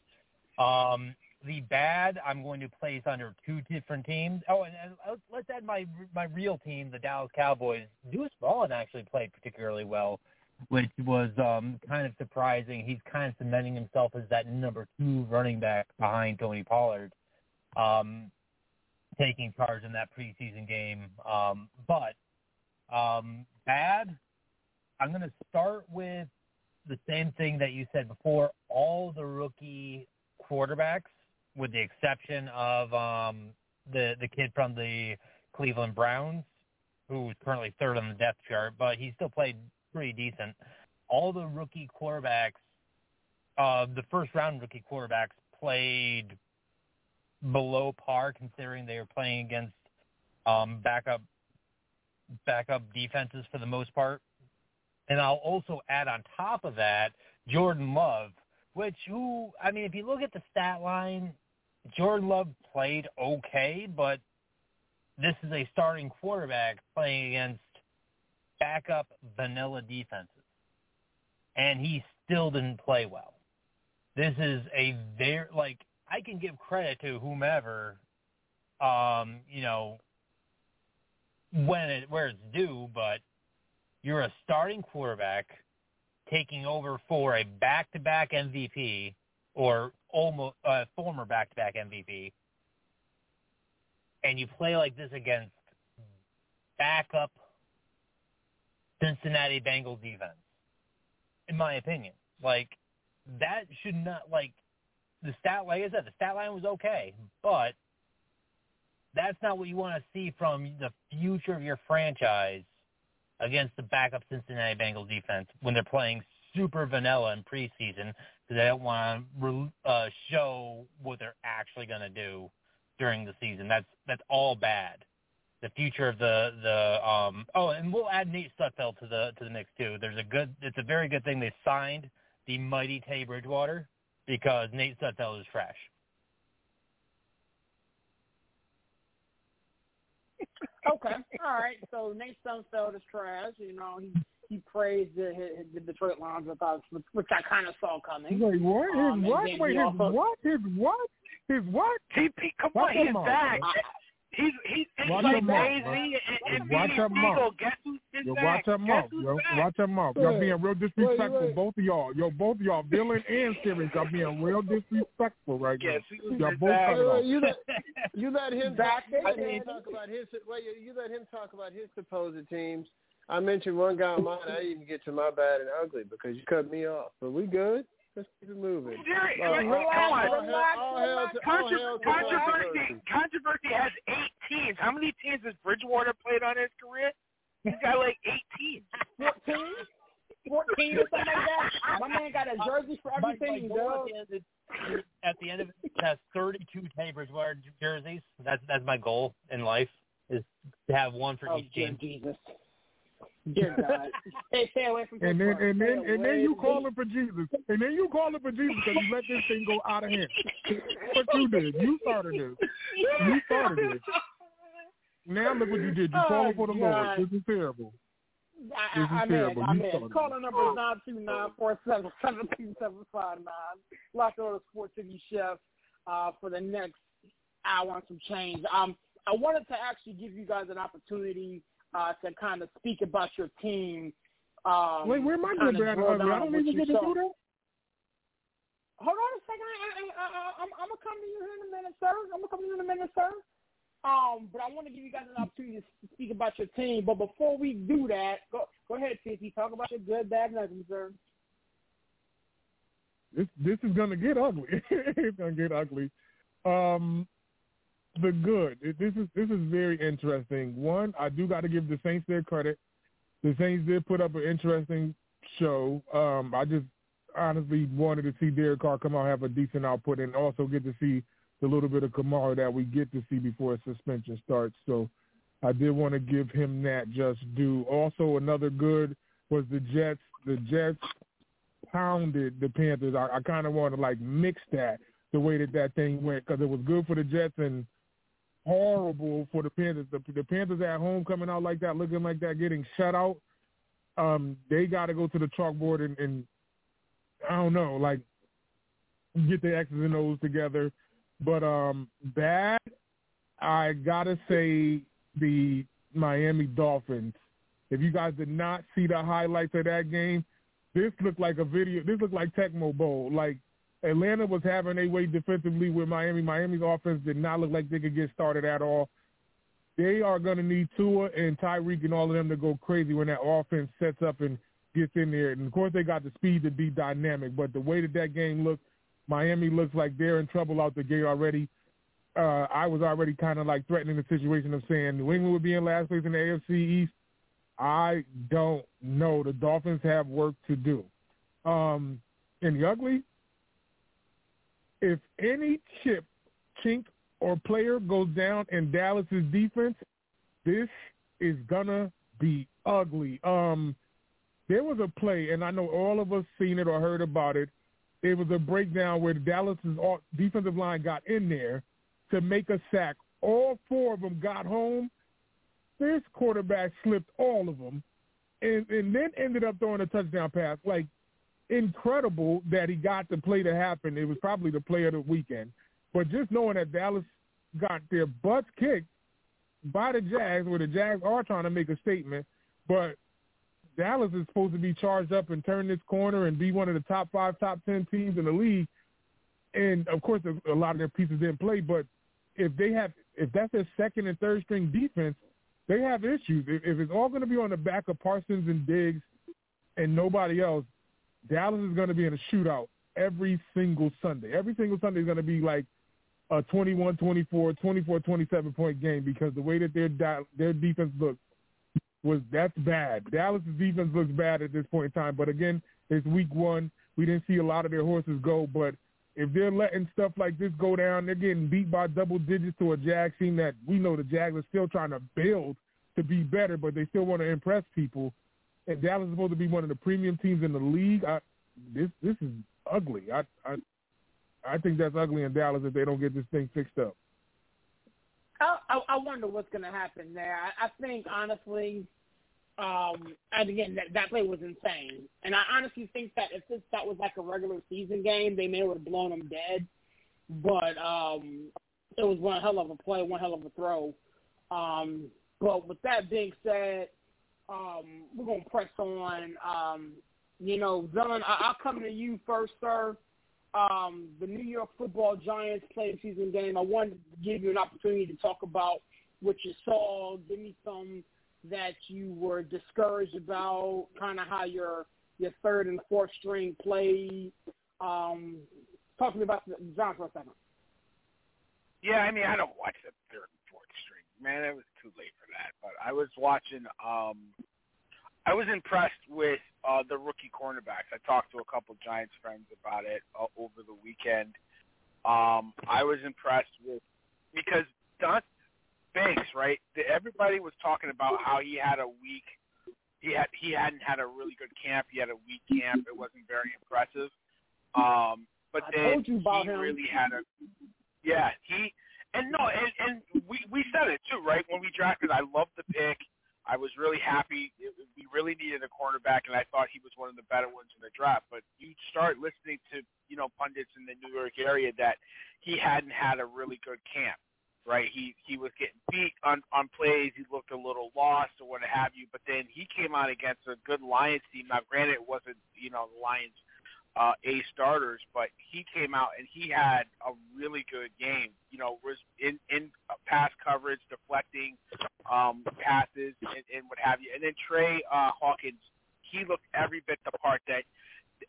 Um, the bad, I'm going to place under two different teams. Oh, and, and let's- let's add my my real team, the Dallas Cowboys. Deuce Vaughn actually played particularly well, which was um, kind of surprising. He's kind of cementing himself as that number two running back behind Tony Pollard, um, taking charge in that preseason game. Um, but um, bad, I'm going to start with the same thing that you said before. All the rookie quarterbacks, with the exception of um, the the kid from the Cleveland Browns, who's currently third on the depth chart, but he still played pretty decent. All the rookie quarterbacks, uh, the first round rookie quarterbacks played below par, considering they were playing against um, backup backup defenses for the most part. And I'll also add on top of that Jordan Love, which who I mean, if you look at the stat line, Jordan Love played okay, but this is a starting quarterback playing against backup vanilla defenses. And he still didn't play well. This is a very like I can give credit to whomever um, you know, when it where it's due, but you're a starting quarterback taking over for a back-to-back MVP or almost uh, former back-to-back MVP, and you play like this against backup Cincinnati Bengals defense. In my opinion, like that should not like the stat. Like I said, the stat line was okay, but that's not what you want to see from the future of your franchise against the backup Cincinnati Bengals defense when they're playing super vanilla in preseason they don't want to uh, show what they're actually going to do during the season. That's that's all bad. The future of the the um oh, and we'll add Nate Sudfeld to the to the mix too. There's a good. It's a very good thing they signed the mighty Tay Bridgewater because Nate Sudfeld is trash. Okay, all right. So Nate Sudfeld is trash. You know, he he praised the, his, the Detroit Lions, which I, which I kind of saw coming. Wait, what? His Um, what? then Wait, he his also- what? His what? His what? TP, come Watch on, he's mouth, back. bro. He's he's he's Watch like your mouth, Daisy bro. and, and Watch Beanie your Guess who's Yo, back? watch your Guess who's yo. back? Watch your mouth. Y'all being real disrespectful, wait. both of y'all. Yo, both of y'all, villain and serious. Y'all being real disrespectful right now. Guess who's Y'all both back? cut it Wait, wait, you let you let him talk, you let in. him talk about his wait, you- you let him talk about his supposed teams. I mentioned one guy on mine. I didn't even get to my bad and ugly because you cut me off. But we good. Let's keep it moving. Jerry, Uh, come on. all hell- all hell to- Contro- hell controversy, controversy. controversy has eight teams. How many teams has Bridgewater played on his career? He's got like eight teams. 14? 14 or something like that. My man got a jersey for My- everything, my goal dog. at the end of- At the end of it, has 32 Teddy Bridgewater jerseys. That's that's my goal in life is to have one for Oh, each dear team. Jesus. Dear God. Stay, stay away from And then and then Stay and then you calling for Jesus. And then you call calling for Jesus because you let this thing go out of hand. What you did. You started this. You started this. Now look what you did. You Oh, calling for the Lord. This is terrible. I, This is I, I'm terrible. in. I'm You in. Caller number is nine two nine four seven seven two seven five nine. Locked on the Sports City Chef uh, for the next hour and some change. Um, I wanted to actually give you guys an opportunity uh, to kind of speak about your team. Um, Wait, where my kinda good bad drill? I down don't what even you get to saw. do that. Hold on a second. I, I, I, I, I'm, I'm gonna come to you here in a minute, sir. I'm gonna come to you in a minute, sir. Um, but I want to give you guys an opportunity to speak about your team. But before we do that, go go ahead, TC. Talk about your good, bad, and ugly, sir. This this is gonna get ugly. it's gonna get ugly. Um, the good. This is this is very interesting. One, I do got to give the Saints their credit. The Saints did put up an interesting show. Um, I just honestly wanted to see Derek Carr come out have a decent output, and also get to see the little bit of Kamara that we get to see before suspension starts. So I did want to give him that just due. Also, another good was the Jets. The Jets pounded the Panthers. I, I kind of want to like mix that the way that that thing went because it was good for the Jets and horrible for the Panthers. The, the Panthers at home coming out like that, looking like that, getting shut out. Um, they got to go to the chalkboard and, and I don't know, like get the X's and O's together. But um, bad, I gotta say the Miami Dolphins. If you guys did not see the highlights of that game, this looked like a video. This looked like Tecmo Bowl. Like Atlanta was having a way defensively with Miami. Miami's offense did not look like they could get started at all. They are going to need Tua and Tyreek and all of them to go crazy when that offense sets up and gets in there. And of course, they got the speed to be dynamic. But the way that that game looked, Miami looks like they're in trouble out the gate already. Uh, I was already kind of like threatening the situation of saying New England would be in last place in the AFC East. I don't know. The Dolphins have work to do. Um, and the ugly, if any chip, chink, or player goes down in Dallas's defense, this is gonna be ugly. Um, there was a play, and I know all of us seen it or heard about it. It was a breakdown where Dallas's defensive line got in there to make a sack. All four of them got home. This quarterback slipped all of them, and and then ended up throwing a touchdown pass. Like incredible that he got the play to happen. It was probably the play of the weekend. But just knowing that Dallas got their butts kicked by the Jags, where the Jags are trying to make a statement, but Dallas is supposed to be charged up and turn this corner and be one of the top five, top ten teams in the league. And of course, a lot of their pieces didn't play. But if they have, if that's their second and third string defense, they have issues. If, if it's all going to be on the back of Parsons and Diggs and nobody else, Dallas is going to be in a shootout every single Sunday. Every single Sunday is going to be like a 21-24, 24-27 point game because the way that their their defense looks was that's bad. Dallas' defense looks bad at this point in time. But again, it's week one. We didn't see a lot of their horses go. But if they're letting stuff like this go down, they're getting beat by double digits to a Jag team that we know the Jags are still trying to build to be better, but they still want to impress people. And Dallas is supposed to be one of the premium teams in the league. I, this this is ugly. I I I think that's ugly in Dallas if they don't get this thing fixed up. I, I, wonder what's going to happen there. I, I think honestly, um, and again, that, that play was insane. And I honestly think that if this that was like a regular season game, they may have blown them dead. But um, it was one hell of a play, one hell of a throw. Um, but with that being said, um, we're gonna press on. Um, you know, Zellin, I- I'll come to you first, sir. Um, the New York Football Giants played a season game. I wanted to give you an opportunity to talk about what you saw. Give me some that you were discouraged about, kind of how your your third and fourth string played. Um, talk to me about the John for a second. Yeah, I mean, I don't watch the third and fourth string. Man, it was too late for that. But I was watching. um I was impressed with uh the rookie cornerbacks. I talked to a couple Giants friends about it uh, over the weekend. Um I was impressed with because Deonte Banks, right? Everybody was talking about how he had a weak he had he hadn't had a really good camp. He had a weak camp. It wasn't very impressive. Um, but I then told you about he him. really had a yeah. He and no, and and we we said it too, right? When we drafted, I loved the pick. I was really happy. We really needed a cornerback, and I thought he was one of the better ones in the draft. But you start listening to you know pundits in the New York area that he hadn't had a really good camp right? He he was getting beat on on plays. He looked a little lost or what have you. But then he came out against a good Lions team. Now, granted, it wasn't you know the Lions uh, A starters, but he came out and he had a really good game. You know, was in in pass coverage, deflecting um, passes and, and what have you. And then Trey uh, Hawkins, he looked every bit the part that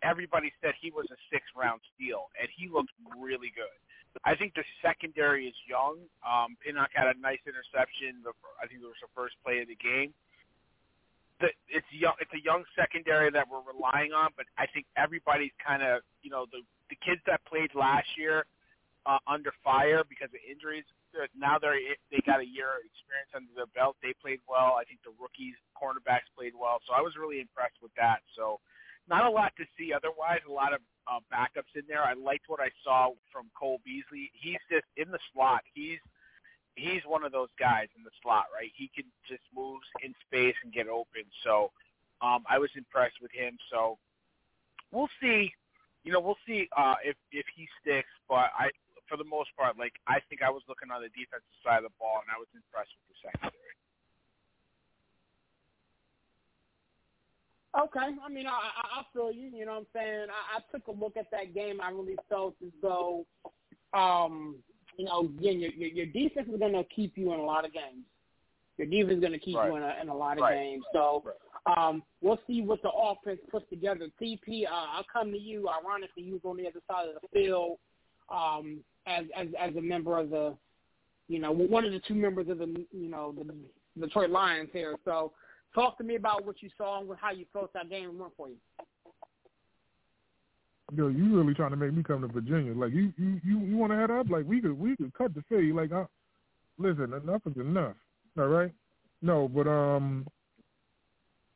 everybody said he was a six round steal, and he looked really good. I think the secondary is young. Um, Pinnock had a nice interception. The, I think it was the first play of the game. The, it's young. It's a young secondary that we're relying on, but I think everybody's kind of, you know, the the kids that played last year uh, under fire because of injuries. Now they're they got a year of experience under their belt. They played well. I think the rookies, cornerbacks played well. So I was really impressed with that. So not a lot to see otherwise. A lot of uh, backups in there. I liked what I saw from Cole Beasley. He's just in the slot. He's he's one of those guys in the slot, right? He can just move in space and get open. So um, I was impressed with him. So we'll see. You know, we'll see uh, if if he sticks. But I, for the most part, like I think I was looking on the defensive side of the ball, and I was impressed with the secondary. Okay, I mean, I, I feel you. You know what I'm saying? I, I took a look at that game. I really felt as though, um, you know, again, your your, your defense is going to keep you in a lot of games. Your defense is going to keep Right. you in a, in a lot of Right. games. So, um, we'll see what the offense puts together. TP, uh, I'll come to you. Ironically, you was on the other side of the field, um, as as as a member of the, you know, one of the two members of the, you know, the Detroit Lions here. So. Talk to me about what you saw and how you felt that game went for you. Yo, you really trying to make me come to Virginia? Like you, you, you, you want to head up? Like we could, we could cut the fee. Like, uh, listen, enough is enough. All right? No, but um,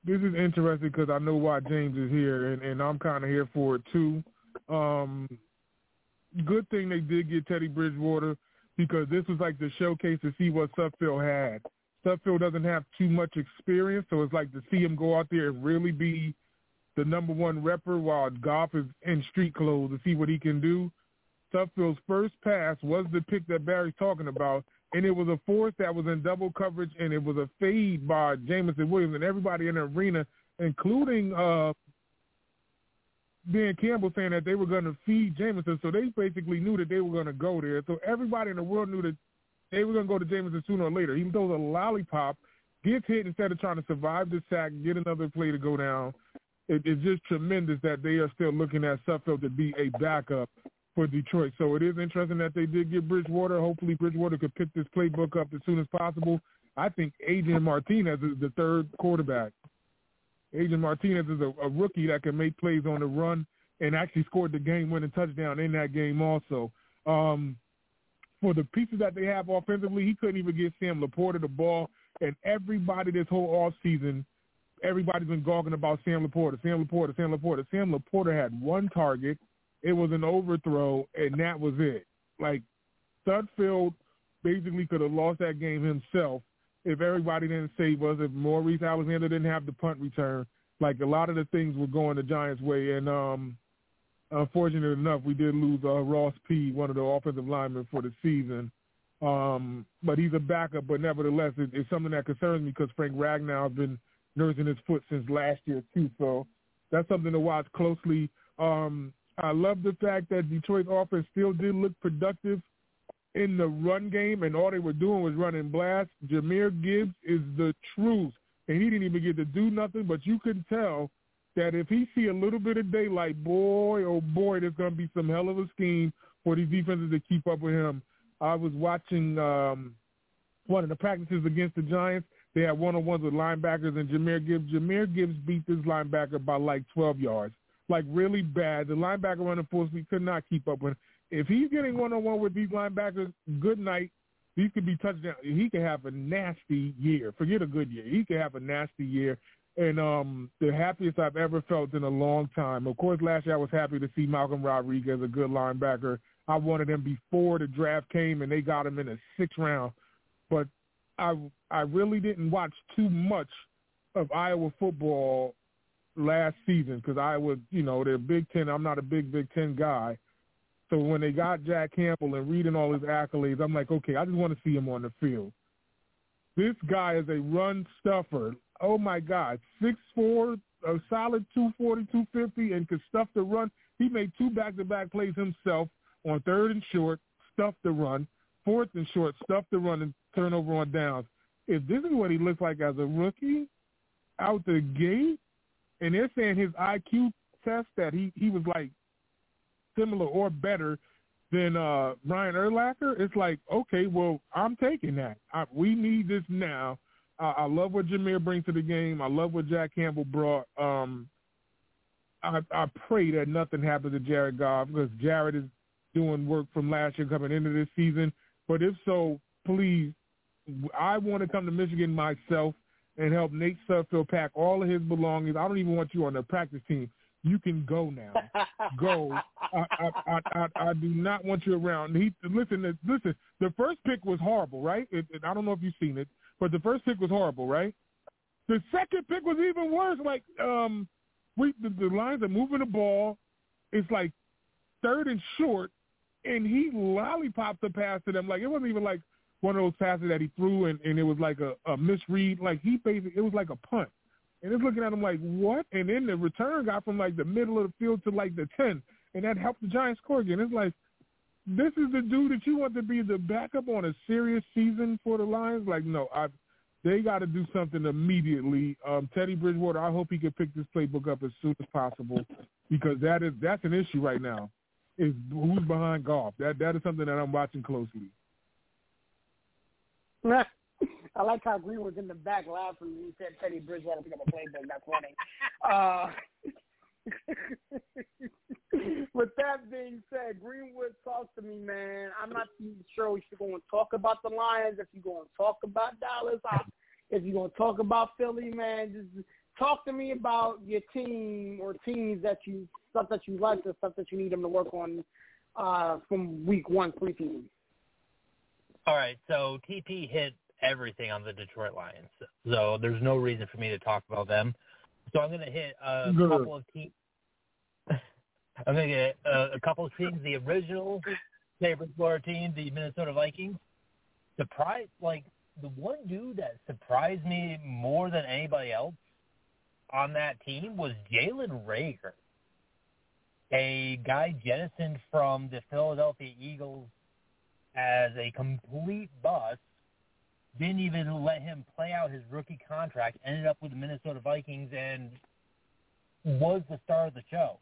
this is interesting because I know why James is here, and and I'm kind of here for it too. Um, good thing they did get Teddy Bridgewater because this was like the showcase to see what Sudfeld had. Sudfeld doesn't have too much experience, so it's like to see him go out there and really be the number one repper while Goff is in street clothes to see what he can do. Sudfeld's first pass was the pick that Barry's talking about, and it was a force that was in double coverage, and it was a fade by Jameson Williams and everybody in the arena, including uh, Dan Campbell saying that they were going to feed Jameson. So they basically knew that they were going to go there. So everybody in the world knew that they were going to go to Jameson sooner or later. He throws a lollipop, gets hit instead of trying to survive the sack, and get another play to go down. It, it's just tremendous that they are still looking at Sudfeld to be a backup for Detroit. So it is interesting that they did get Bridgewater. Hopefully Bridgewater could pick this playbook up as soon as possible. I think Adrian Martinez is the third quarterback. Adrian Martinez is a, a rookie that can make plays on the run and actually scored the game-winning touchdown in that game also. Um, for the pieces that they have offensively, he couldn't even get Sam LaPorta the ball. And everybody this whole off season, everybody's been gawking about Sam LaPorta, Sam LaPorta, Sam LaPorta. Sam LaPorta had one target. It was an overthrow, and that was it. Like Sudfeld basically could have lost that game himself if everybody didn't save us, if Maurice Alexander didn't have the punt return. Like a lot of the things were going the Giants' way, and um, unfortunate enough, we did lose uh, Ross P, one of the offensive linemen for the season. Um, but he's a backup, but nevertheless, it, it's something that concerns me because Frank Ragnow has been nursing his foot since last year too. So that's something to watch closely. Um, I love the fact that Detroit's offense still did look productive in the run game, and all they were doing was running blast. Jahmyr Gibbs is the truth. and he didn't even get to do nothing. But you could tell that if he see a little bit of daylight, boy, oh boy, there's going to be some hell of a scheme for these defenses to keep up with him. I was watching um, one of the practices against the Giants. They had one-on-ones with linebackers, and Jahmyr Gibbs. Jahmyr Gibbs beat this linebacker by like 12 yards, like really bad. The linebacker running full speed could not keep up with him. If he's getting one-on-one with these linebackers, good night. These could be touchdowns. He could have a nasty year. Forget a good year. He could have a nasty year and um the happiest I've ever felt in a long time. Of course, last year I was happy to see Malcolm Rodriguez, a good linebacker. I wanted him before the draft came, and they got him in the sixth round. But I I really didn't watch too much of Iowa football last season because I was, you know, they're Big Ten. I'm not a big Big Ten guy. So when they got Jack Campbell and reading all his accolades, I'm like, okay, I just want to see him on the field. This guy is a run stuffer oh my God, six four, a solid two forty, two fifty, and could stuff the run. He made two back-to-back plays himself on third and short, stuff the run, fourth and short, stuff the run, and turnover on downs. If this is what he looks like as a rookie, out the gate, and they're saying his IQ test that he he was like similar or better than uh Brian Urlacher, it's like, okay, well, I'm taking that. I, we need this now I, I love what Jahmyr brings to the game. I love what Jack Campbell brought. Um, I, I pray that nothing happens to Jared Goff because Jared is doing work from last year coming into this season. But if so, please, I want to come to Michigan myself and help Nate Sudfeld pack all of his belongings. I don't even want you on the practice team. You can go now. go. I, I, I, I, do not want you around. He listen. Listen. The first pick was horrible, right? It, it, I don't know if you've seen it. But the first pick was horrible, right? The second pick was even worse. Like, um, we the, the are moving the ball. It's like third and short, and he lollipopped the pass to them. Like it wasn't even like one of those passes that he threw and, and it was like a, a misread. Like he basically it was like a punt. And it's looking at him like, what? And then the return got from like the middle of the field to like the ten. And that helped the Giants score again. It's like this is the dude that you want to be the backup on a serious season for the Lions? Like, no, I they got to do something immediately. Um, Teddy Bridgewater, I hope he can pick this playbook up as soon as possible because that is that's an issue right now. Is who's behind Goff? That that is something that I'm watching closely. I like how Green was in the back laughing he said Teddy Bridgewater pick up a playbook. That's funny. Uh, With that being said, Greenwood, talk to me, man. I'm not sure if you're going to talk about the Lions, if you're going to talk about Dallas, if you're going to talk about Philly, man. Just talk to me about your team or teams that you stuff that you like, the stuff that you need them to work on uh, from week one preseason. All right, so TP hit everything on the Detroit Lions, so there's no reason for me to talk about them. So I'm going to hit a Good. couple of teams. I'm going to get a, a couple of teams. The original favorite Florida team, the Minnesota Vikings. Surprise, like the one dude that surprised me more than anybody else on that team was Jalen Reagor, a guy jettisoned from the Philadelphia Eagles as a complete bust didn't even let him play out his rookie contract, ended up with the Minnesota Vikings and was the star of the show.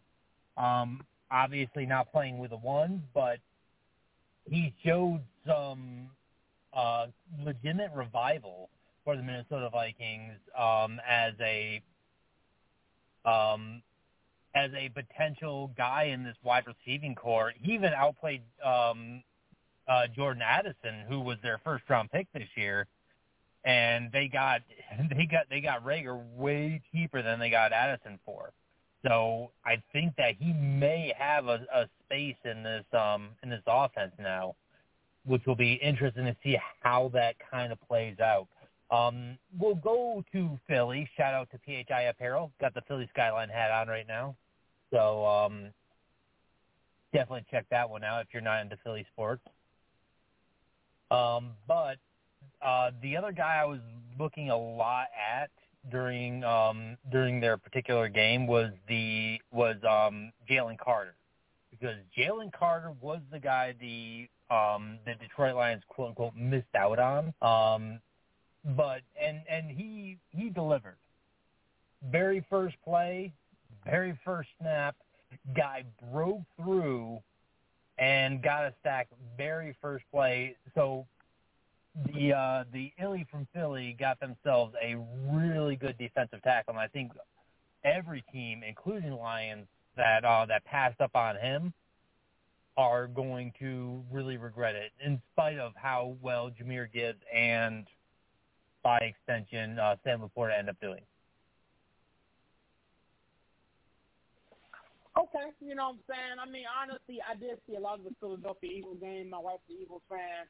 Um, obviously not playing with a one, but he showed some uh, legitimate revival for the Minnesota Vikings um, as a um, as a potential guy in this wide receiving core. He even outplayed um, uh, Jordan Addison, who was their first round pick this year, and they got they got they got Reagor way cheaper than they got Addison for. So I think that he may have a, a space in this um in this offense now, which will be interesting to see how that kind of plays out. Um, we'll go to Philly. Shout out to PHI Apparel. Got the Philly Skyline hat on right now. So um, definitely check that one out if you're not into Philly sports. Um, but uh, the other guy I was looking a lot at during um, during their particular game was the was um, Jalen Carter because Jalen Carter was the guy the um, the Detroit Lions quote unquote missed out on. Um, but and and he he delivered. Very first play, very first snap, guy broke through and got a stack very first play. So the uh, the Illy from Philly got themselves a really good defensive tackle, and I think every team, including Lions, that uh, that passed up on him are going to really regret it, in spite of how well Jahmyr Gibbs and by extension uh, Sam LaPorta end up doing. Okay, you know what I'm saying? I mean, honestly, I did see a lot of the Philadelphia Eagles game. My wife's an Eagles fan.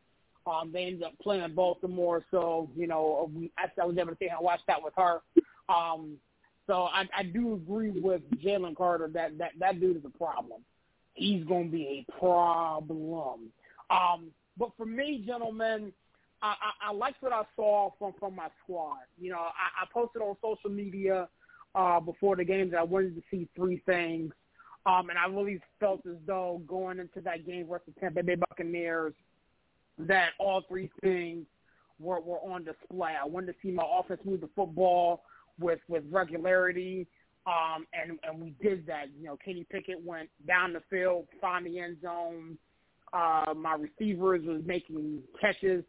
Um, they ended up playing Baltimore, so you know, I, I was able to sit and watch that with her. Um, so I, I do agree with Jalen Carter that that that dude is a problem. He's going to be a problem. Um, but for me, gentlemen, I, I, liked what I saw from from my squad. You know, I, I posted on social media uh, before the game that I wanted to see three things. Um, and I really felt as though going into that game versus the Tampa Bay Buccaneers, that all three things were, were on display. I wanted to see my offense move the football with with regularity, um, and and we did that. You know, Kenny Pickett went down the field, found the end zone. Uh, my receivers was making catches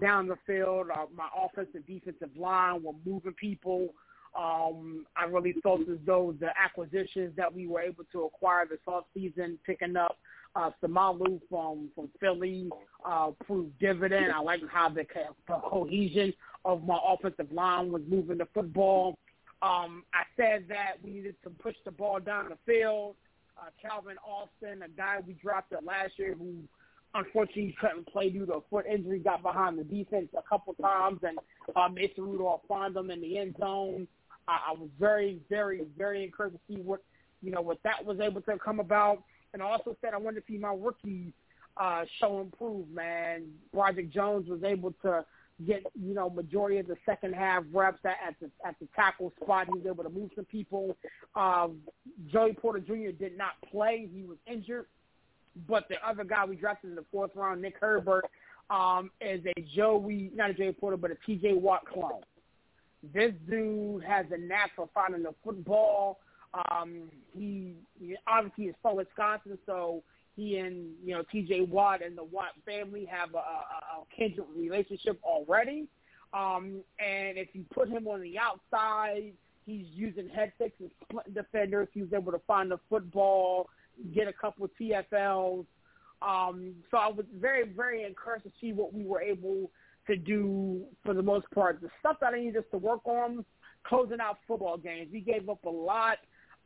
down the field. Uh, my offensive defensive line were moving people. Um, I really felt as though the acquisitions that we were able to acquire this offseason, picking up uh, Seumalo from from Philly, uh, proved dividend. I like how the, the cohesion of my offensive line was moving the football. Um, I said that we needed to push the ball down the field. Uh, Calvin Austin, a guy we drafted last year who unfortunately couldn't play due to a foot injury, got behind the defense a couple times, and uh, Mason Rudolph found them in the end zone. I, I was very, very, very encouraged to see what you know what that was able to come about. And I also said I wanted to see my rookies uh, show improve. Man, Broderick Jones was able to get you know majority of the second half reps at, at the at the tackle spot. He was able to move some people. Um, Joey Porter Jr. did not play; he was injured. But the other guy we drafted in the fourth round, Nick Herbig, um, is a Joey, not a Joey Porter, but a T.J. Watt clone. This dude has a knack for finding the football. Um, he, he obviously is from Wisconsin, so he and you know T.J. Watt and the Watt family have a, a, a kindred relationship already. Um, and if you put him on the outside, he's using head fakes and splitting defenders. He was able to find the football, get a couple of TFLs. Um, so I was very, very encouraged to see what we were able to do for the most part. The stuff that I needed us to work on, closing out football games. We gave up a lot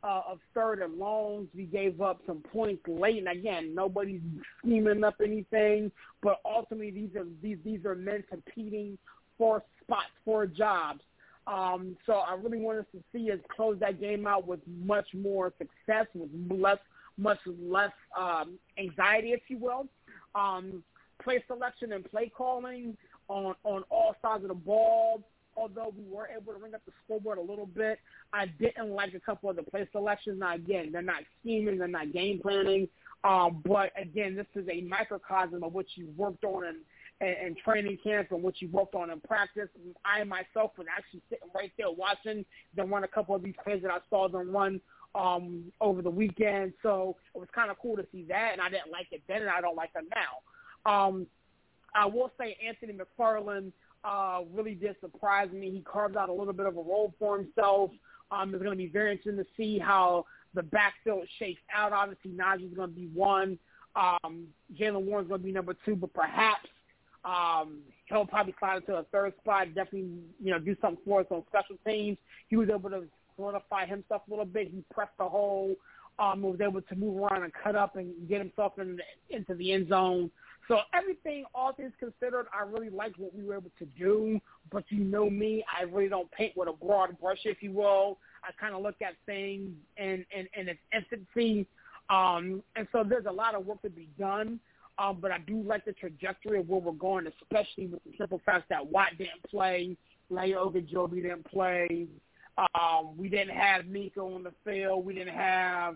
uh, of third and longs. We gave up some points late, and again, nobody's scheming up anything. But ultimately, these are these these are men competing for spots for jobs. Um, so I really wanted to see us close that game out with much more success, with less much less um, anxiety, if you will. Um, play selection and play calling on on all sides of the ball. Although we were able to ring up the scoreboard a little bit, I didn't like a couple of the play selections. Now again, they're not scheming, they're not game planning. Um, but again, this is a microcosm of what you worked on in, in, in training camp and what you worked on in practice. I myself was actually sitting right there watching them run a couple of these plays that I saw them run um, over the weekend. So it was kind of cool to see that, and I didn't like it then, and I don't like it now. Um, I will say Anthony McFarland uh, really did surprise me. He carved out a little bit of a role for himself. Um, it's going to be very interesting to see how the backfield shakes out. Obviously, Najee's going to be one. Um, Jaylen Warren's going to be number two, but perhaps um, he'll probably slide into a third spot. Definitely, you know, do something for us on special teams. He was able to solidify himself a little bit. He pressed the hole. Um, was able to move around and cut up and get himself in, into the end zone. So everything, all things considered, I really liked what we were able to do. But you know me, I really don't paint with a broad brush, if you will. I kind of look at things in, in, in its infancy. Um, and so there's a lot of work to be done. Um, but I do like the trajectory of where we're going, especially with the simple fact that Watt didn't play, Larry Ogunjobi didn't play, um, we didn't have Minkah on the field. We didn't have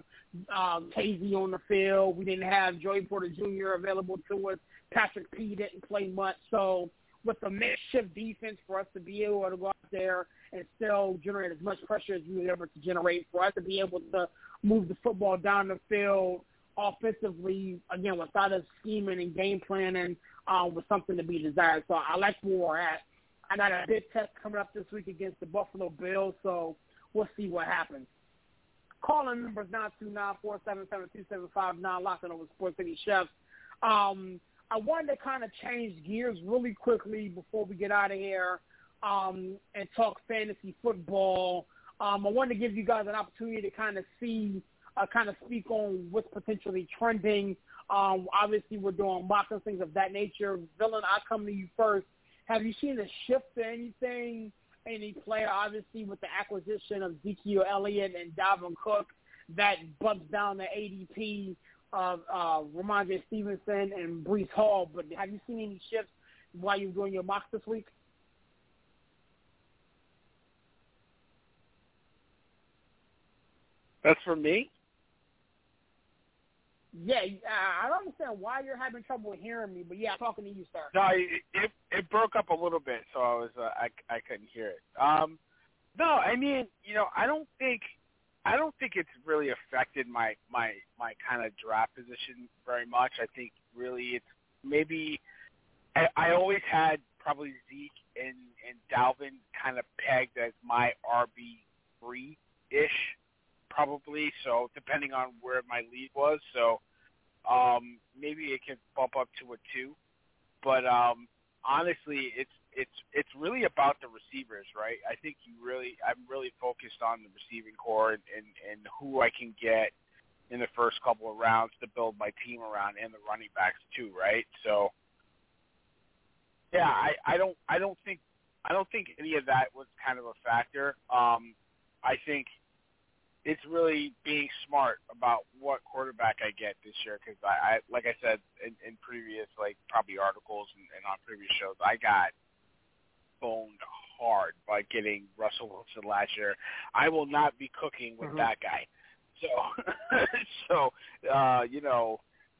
um, Casey on the field. We didn't have Joey Porter Jr. available to us. Patrick P. didn't play much. So with the makeshift defense for us to be able to go out there and still generate as much pressure as we were able to generate, for us to be able to move the football down the field offensively, again, without us scheming and game planning, um, was something to be desired. So I like where we're at. I got a big test coming up this week against the Buffalo Bills, so we'll see what happens. Calling numbers nine two nine four seven seven two seven five nine. Locking over Sports City Chefs. Um, I wanted to kind of change gears really quickly before we get out of here um, and talk fantasy football. Um, I wanted to give you guys an opportunity to kind of see, uh, kind of speak on what's potentially trending. Um, obviously, we're doing mock and things of that nature. Villain, I come to you first. Have you seen a shift to anything any player, obviously, with the acquisition of Ezekiel Elliott and Dalvin Cook, that bumps down the ADP of uh, Rhamondre Stevenson and Breece Hall. But have you seen any shifts while you're doing your mocks this week? That's for me. Yeah, I don't understand why you're having trouble hearing me, but yeah, talking to you, sir. No, it it, it broke up a little bit, so I was uh, I I couldn't hear it. Um, no, I mean, you know, I don't think I don't think it's really affected my my my kind of draft position very much. I think really it's maybe I, I always had probably Zeke and and Dalvin kind of pegged as my RB three ish probably. So depending on where my lead was, so um, maybe it can bump up to a two. But um, honestly, it's it's it's really about the receivers, right? I think you really I'm really focused on the receiving core and, and and who I can get in the first couple of rounds to build my team around, and the running backs too, right? So yeah, I I don't I don't think I don't think any of that was kind of a factor. Um, I think it's really being smart about what quarterback I get this year because I, I, like I said in, in previous like probably articles and, and on previous shows, I got boned hard by getting Russell Wilson last year. I will not be cooking with mm-hmm. that guy. So, so uh, you know,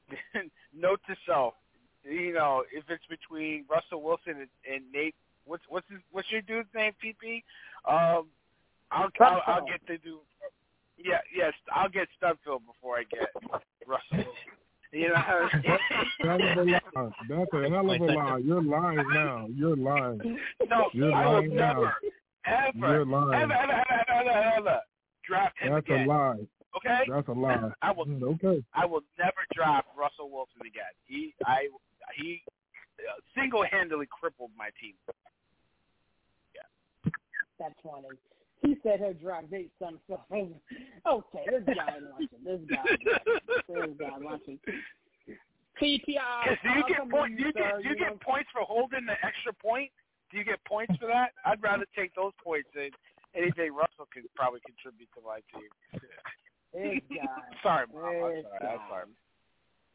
note to self, you know, if it's between Russell Wilson and, and Nate, what's what's his, what's your dude's name? PP. Um, I'll, I'll I'll get to do yeah, yes, I'll get Sudfeld before I get Russell. You know, how hell of a lie. That's a hell of a lie. You're lying now. You're lying. No, You're I lying will never, now. ever, You're lying. ever, ever, ever, ever, ever draft him That's again. a lie. Okay, That's a lie. I will. Mm, Okay. I will never drop Russell Wilson again. He, I, he, uh, single-handedly crippled my team. Yeah. That's funny. He said he'll drop Nate son. So okay, this guy watching. This guy, this guy watching. PPI. do you get point? Do you get do you, get points for holding the extra point? Do you get points for that? I'd rather take those points than anything Russell could probably contribute to my team. Sorry, Mom. I'm sorry. I'm sorry.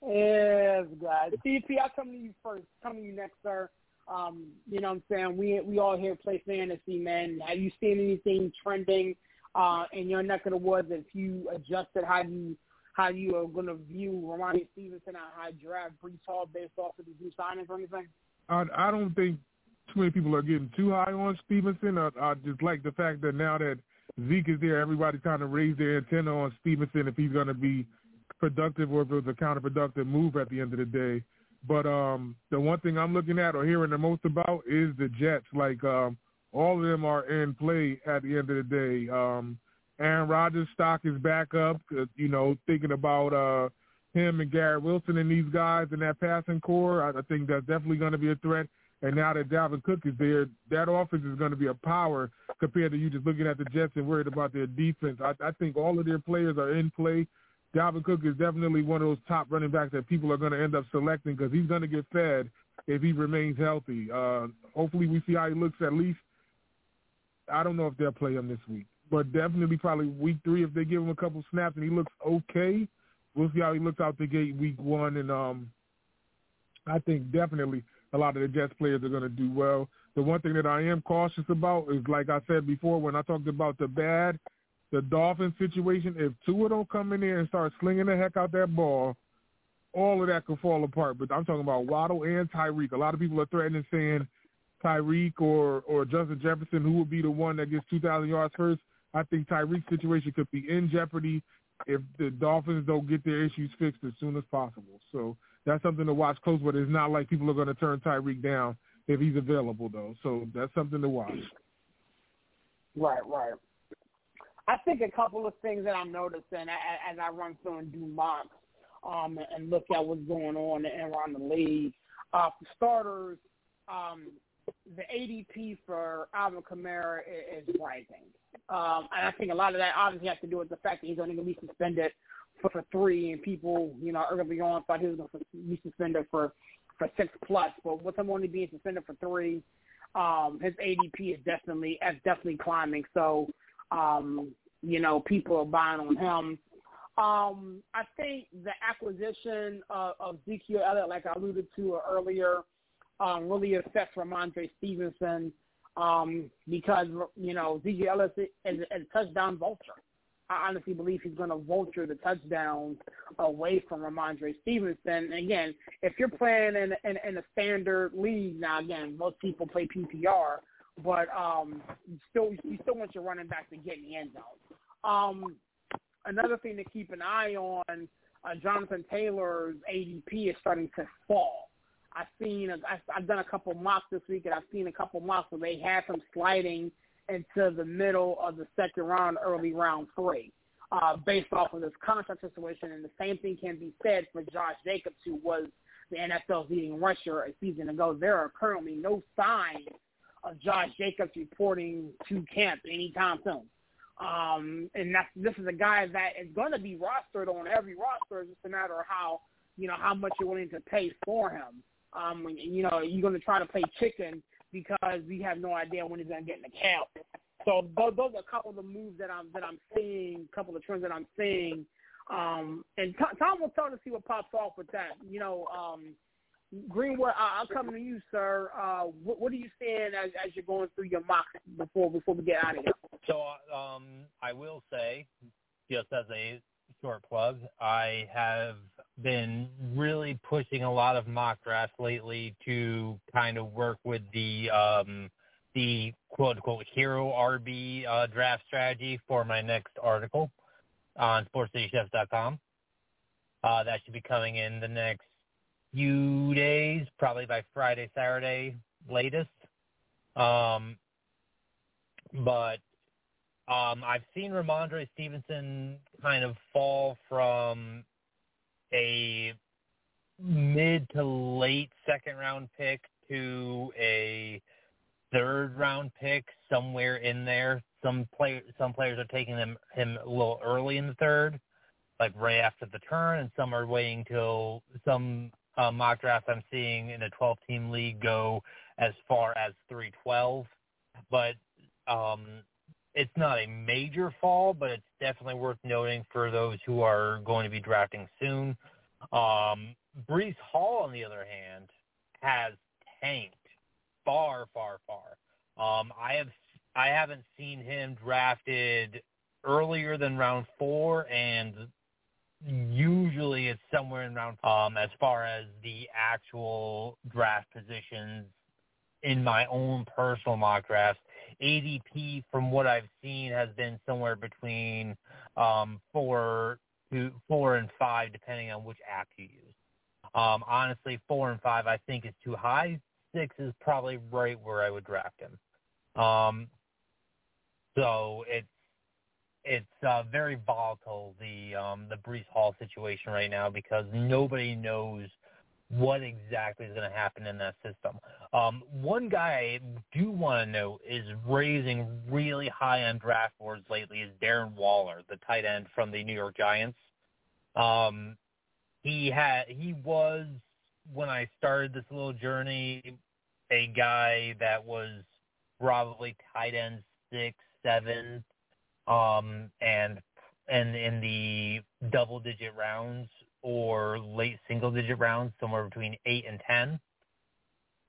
Yes, guys. CP, I'll come to you first. Come to you next, sir. Um, you know what I'm saying? We we all here play fantasy, man. Have you seen anything trending uh, in your neck of the woods? If you adjusted how you how you are going to view Rhamondre Stevenson and how you draft Breece Hall based off of these new signings or anything? I I don't think too many people are getting too high on Stevenson. I, I just like the fact that now that Zeke is there, everybody's kind of raised their antenna on Stevenson if he's going to be productive or if it was a counterproductive move at the end of the day. But um, the one thing I'm looking at or hearing the most about is the Jets. Like um, all of them are in play at the end of the day. Um, Aaron Rodgers' stock is back up. you know, thinking about uh, him and Garrett Wilson and these guys in that passing core, I, I think that's definitely going to be a threat. And now that Dalvin Cook is there, that offense is going to be a power compared to you just looking at the Jets and worried about their defense. I, I think all of their players are in play. Dalvin Cook is definitely one of those top running backs that people are going to end up selecting because he's going to get fed if he remains healthy. Uh, hopefully, we see how he looks at least. I don't know if they'll play him this week, but definitely probably week three if they give him a couple snaps and he looks okay. We'll see how he looks out the gate week one, and um, I think definitely a lot of the Jets players are going to do well. The one thing that I am cautious about is, like I said before, when I talked about the bad, the Dolphins situation. If Tua don't come in there and start slinging the heck out that ball, all of that could fall apart. But I'm talking about Waddle and Tyreek. A lot of people are threatening, saying Tyreek or or Justin Jefferson, who will be the one that gets 2,000 yards first. I think Tyreek's situation could be in jeopardy if the Dolphins don't get their issues fixed as soon as possible. So that's something to watch close. But it's not like people are going to turn Tyreek down if he's available, though. So that's something to watch. Right, right. I think a couple of things that I'm noticing as I run through and do mocks um, and look at what's going on around the league. Uh, for starters, um, the ADP for Alvin Kamara is, is rising. Um, and I think a lot of that obviously has to do with the fact that he's only going to be suspended for, for three, and people, you know, early on thought he was going to be suspended for for six plus. But with him only being suspended for three, um, his ADP is definitely is definitely climbing. So, um, you know, people are buying on him. Um, I think the acquisition of, of Ezekiel Elliott, like I alluded to earlier, um, really affects Rhamondre Stevenson um, because you know Ezekiel Elliott is, is a touchdown vulture. I honestly believe he's going to vulture the touchdowns away from Rhamondre Stevenson. And again, if you're playing in, in, in a standard league now, again, most people play PPR, but um, still you still want your running back to get in the end zone. Um, another thing to keep an eye on, uh, Jonathan Taylor's ADP is starting to fall. I've seen, I've done a couple mocks this week, and I've seen a couple mocks where they have him sliding into the middle of the second round, early round three, uh, based off of this contract situation. And the same thing can be said for Josh Jacobs, who was the NFL's leading rusher a season ago. There are currently no signs of Josh Jacobs reporting to camp anytime soon. Um, and that's this is a guy that is going to be rostered on every roster. It's just a matter of how you know how much you're willing to pay for him. Um, you know, you're going to try to play chicken because we have no idea when he's going to get in the camp. So those, those are a couple of the moves that I'm that I'm seeing, a couple of trends that I'm seeing. Um, and Tom will tell to see what pops off with that. You know, um, Greenwood, I'll come to you, sir. Uh, what, what are you seeing as, as you're going through your mock before before we get out of here? So um, I will say, just as a short plug, I have been really pushing a lot of mock drafts lately to kind of work with the um, the quote unquote hero RB uh, draft strategy for my next article on SportsCityChefs.com. Uh, that should be coming in the next few days, probably by Friday, Saturday latest. Um, but um, I've seen Rhamondre Stevenson kind of fall from a mid to late second round pick to a third round pick somewhere in there. Some player some players are taking them him a little early in the third, like right after the turn, and some are waiting till some uh, mock drafts I'm seeing in a 12 team league go as far as 312. But um, it's not a major fall, but it's definitely worth noting for those who are going to be drafting soon. Um, Breece Hall, on the other hand, has tanked far, far, far. Um, I have I haven't seen him drafted earlier than round four, and usually it's somewhere in round um as far as the actual draft positions in my own personal mock drafts. ADP from what I've seen has been somewhere between um four to four and five depending on which app you use. Um honestly four and five I think is too high. Six is probably right where I would draft him. Um so it's it's uh, very volatile the um, the Breece Hall situation right now because nobody knows what exactly is going to happen in that system. Um, one guy I do want to note is raising really high on draft boards lately is Darren Waller, the tight end from the New York Giants. Um, he had he was when I started this little journey a guy that was probably tight end six, seven, um, and and in the double digit rounds or late single digit rounds, somewhere between eight and ten.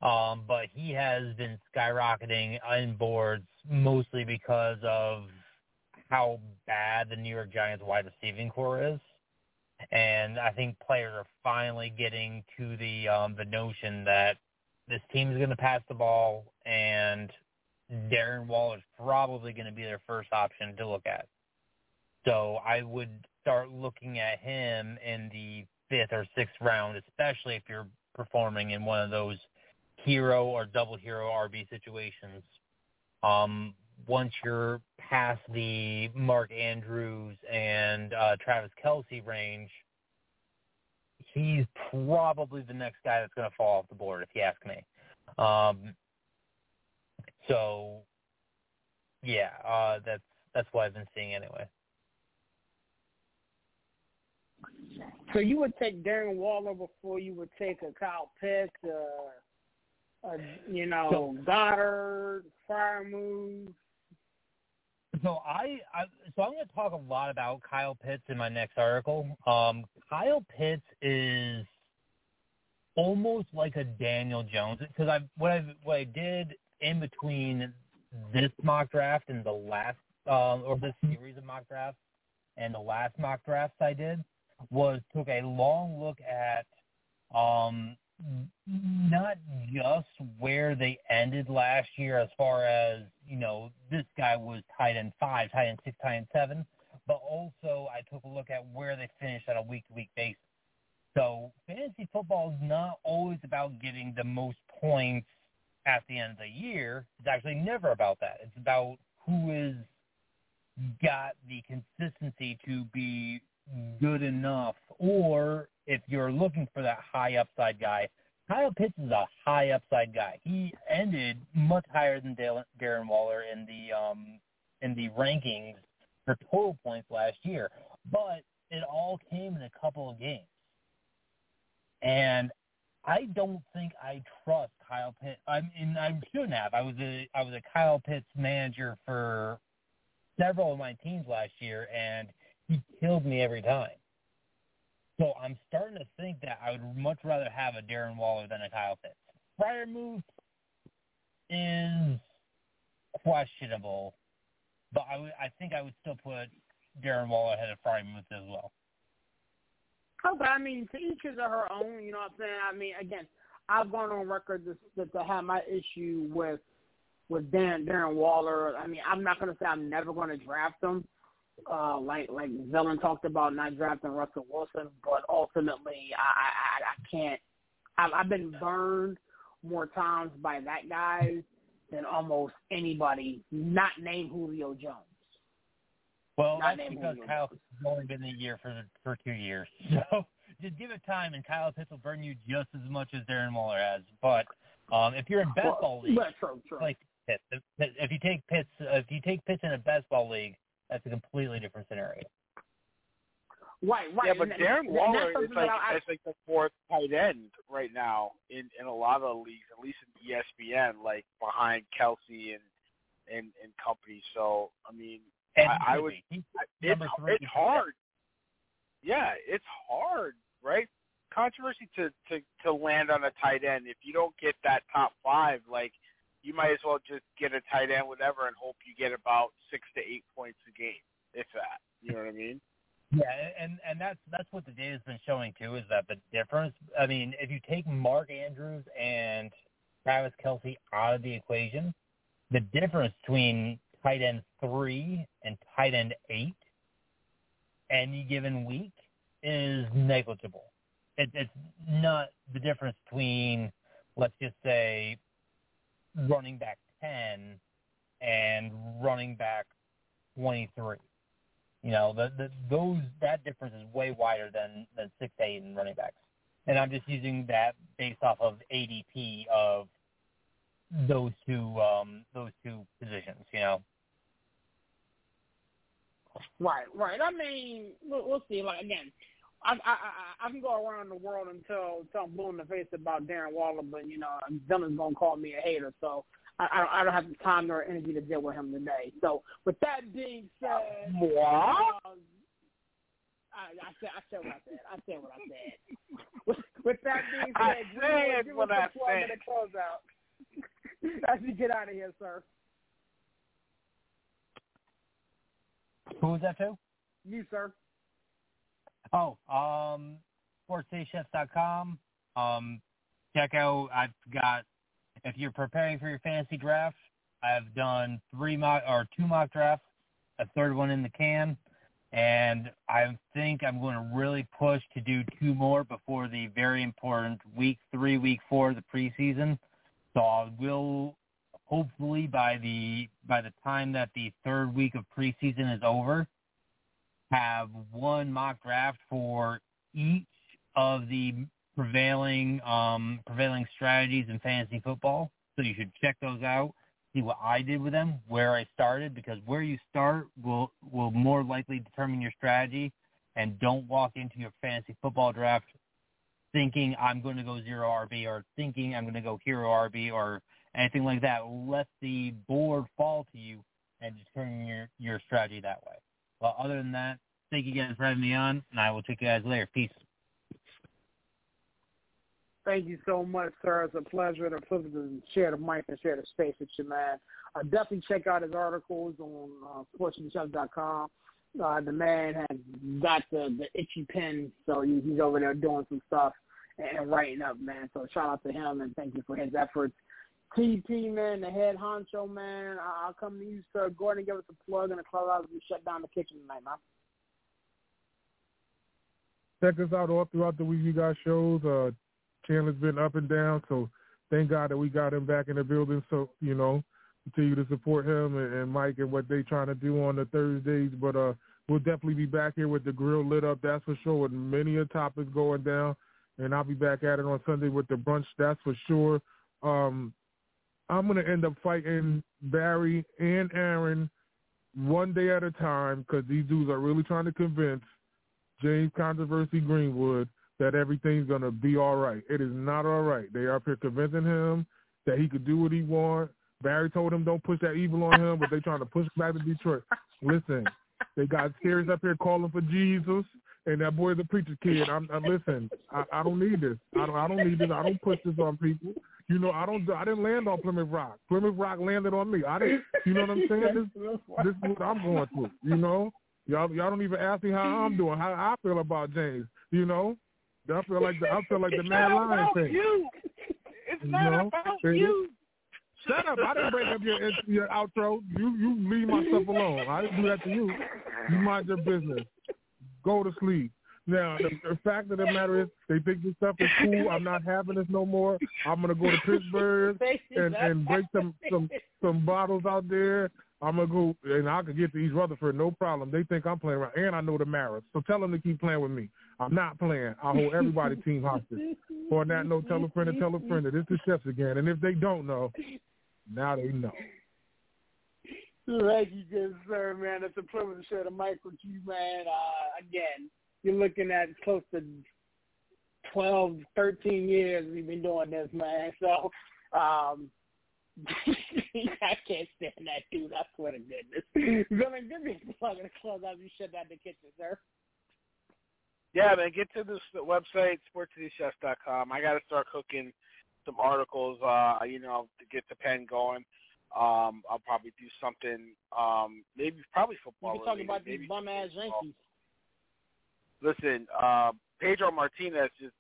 Um, but he has been skyrocketing in boards mostly because of how bad the New York Giants wide receiving core is. And I think players are finally getting to the um, the notion that this team is going to pass the ball, and Darren Wall is probably going to be their first option to look at. So I would start looking at him in the fifth or sixth round, especially if you're performing in one of those hero or double hero RB situations. Um, once you're past the Mark Andrews and uh, Travis Kelce range, he's probably the next guy that's going to fall off the board, if you ask me. Um, so, yeah, uh, that's that's what I've been seeing anyway. So you would take Darren Waller before you would take a Kyle Pitts, uh, uh, you know, so, Goedert, Freiermuth. So I, I so I'm going to talk a lot about Kyle Pitts in my next article. Um, Kyle Pitts is almost like a Daniel Jones because I what I what I did in between this mock draft and the last uh, or this series of mock drafts and the last mock drafts I did was took a long look at um, not just where they ended last year as far as, you know, this guy was tight end five, tight end six, tight end seven, but also I took a look at where they finished on a week to week basis. So fantasy football is not always about getting the most points at the end of the year. It's actually never about that. It's about who is got the consistency to be good enough, or if you're looking for that high upside guy, Kyle Pitts is a high upside guy. He ended much higher than Darren Waller in the um, in the rankings for total points last year, but it all came in a couple of games. And I don't think I trust Kyle Pitts. I mean, I shouldn't have. I was a I was a Kyle Pitts manager for several of my teams last year, and he killed me every time. So I'm starting to think that I would much rather have a Darren Waller than a Kyle Pitts. Freiermuth is questionable, but I, I think I would still put Darren Waller ahead of Freiermuth as well. Oh, but I mean, to each is her own. You know what I'm saying? I mean, again, I've gone on record to, to, have my issue with with Dan Darren Waller. I mean, I'm not going to say I'm never going to draft him uh, like like Zelen talked about not drafting Russell Wilson, but ultimately I I, I can't. I've, I've been burned more times by that guy than almost anybody not named Julio Jones. Well, not that's because Julio Kyle has only been a year for for two years, so just give it time, and Kyle Pitts will burn you just as much as Darren Waller has. But um, if you're in best well, ball league, true, true. like Pitts, if, if you take Pitts, if you take Pitts in a best ball league, that's a completely different scenario. Right, right. Yeah, but and, Darren and, Waller and is like I, is like the fourth tight end right now in in a lot of leagues, at least in ESPN, like behind Kelce and and and company. So I mean, I, I would. It's, it's hard. Yeah, it's hard, right? Controversy to to to land on a tight end if you don't get that top five, like you might as well just get a tight end, whatever, and hope you get about six to eight points a game, if that. You know what I mean? Yeah, and and that's that's what the data's been showing too is that the difference. I mean, if you take Mark Andrews and Travis Kelce out of the equation, the difference between tight end three and tight end eight any given week is negligible. It, it's not the difference between, let's just say, running back 10 and running back 23. You know, the, the those that difference is way wider than than six to eight in running backs. And I'm just using that based off of ADP of those two um those two positions, you know. Right, right. I mean, we'll, we'll see. Like again, I, I I I can go around the world and tell tell blue in the face about Darren Waller, but you know Dylan's gonna call me a hater, so I I don't, I don't have the time nor energy to deal with him today. So with that being said, what? Uh, I, I said I said what I said. I said what I said. with, with that being said, I said give what I said. Close out. As we get out of here, sir. Who was that to? You, sir. Oh, um, sportsdaychefs.com. Um, check out. I've got if you're preparing for your fantasy draft, I've done three mock or two mock drafts, a third one in the can, and I think I'm going to really push to do two more before the very important week three, week four of the preseason. So I will hopefully by the by the time that the third week of preseason is over, have one mock draft for each of the prevailing um, prevailing strategies in fantasy football. So you should check those out, see what I did with them, where I started, because where you start will will more likely determine your strategy. And don't walk into your fantasy football draft thinking I'm going to go zero RB or thinking I'm going to go hero RB or anything like that. Let the board fall to you and determine your, your strategy that way. Well, other than that, thank you guys for having me on, and I will check you guys later. Peace. Thank you so much, sir. It's a pleasure and a privilege to share the mic and share the space with you, man. Uh, definitely check out his articles on uh, sportsmanchef.com. Uh, the man has got the, the itchy pen, so he, he's over there doing some stuff and writing up, man. So shout out to him and thank you for his efforts. TP, man, the head honcho, man. I'll come to you, sir. Go ahead and give us a plug and a close out as we shut down the kitchen tonight, man. Check us out all throughout the week. We got shows. Uh, Chandler's been up and down, so thank God that we got him back in the building. So you know, continue to support him and, and Mike and what they trying to do on the Thursdays. But uh, we'll definitely be back here with the grill lit up. That's for sure. With many a topics going down, and I'll be back at it on Sunday with the brunch. That's for sure. Um, I'm gonna end up fighting Barry and Aaron one day at a time because these dudes are really trying to convince James Controversy Greenwood that everything's gonna be all right. It is not all right. They are up here convincing him that he could do what he wants. Barry told him don't push that evil on him, but they're trying to push back to Detroit. Listen, they got Scares up here calling for Jesus, and that boy's a preacher kid. I'm, I, listen, I, I don't need this. I don't. I don't need this. I don't push this on people. You know, I don't. I didn't land on Plymouth Rock. Plymouth Rock landed on me. I didn't. You know what I'm saying? This, this is what I'm going through. You know, y'all, y'all don't even ask me how I'm doing, how I feel about James. You know, I feel like the, I feel like the Mad Lion thing. You. It's You not know, about you. Shut up! I didn't break up your your outro. You you leave my stuff alone. I didn't do that to you. You mind your business. Go to sleep. Now the, the fact of the matter is, they think this stuff is cool. I'm not having this no more. I'm gonna go to Pittsburgh and and break some some some bottles out there. I'm gonna go and I can get to East Rutherford, no problem. They think I'm playing around, and I know the Maras, so tell them to keep playing with me. I'm not playing. I hold everybody team hostage. On that note, tell a friend and tell a friend that it's the chefs again. And if they don't know, now they know. Thank you, good sir, man. It's a privilege to share the mic with you, man. Uh, again, you're looking at close to 12, 13 years we've been doing this, man. So, um, I can't stand that dude. I swear to goodness. Villain, give me a plug and close out. You shut down the kitchen, sir. Yeah, man, get to this website, sportscitychefs.com. I got to start cooking some articles, uh, you know, to get the pen going. Um, I'll probably do something, um, maybe probably You football. can talk related, about these bum ass. Yankees. Listen, uh, Pedro Martinez just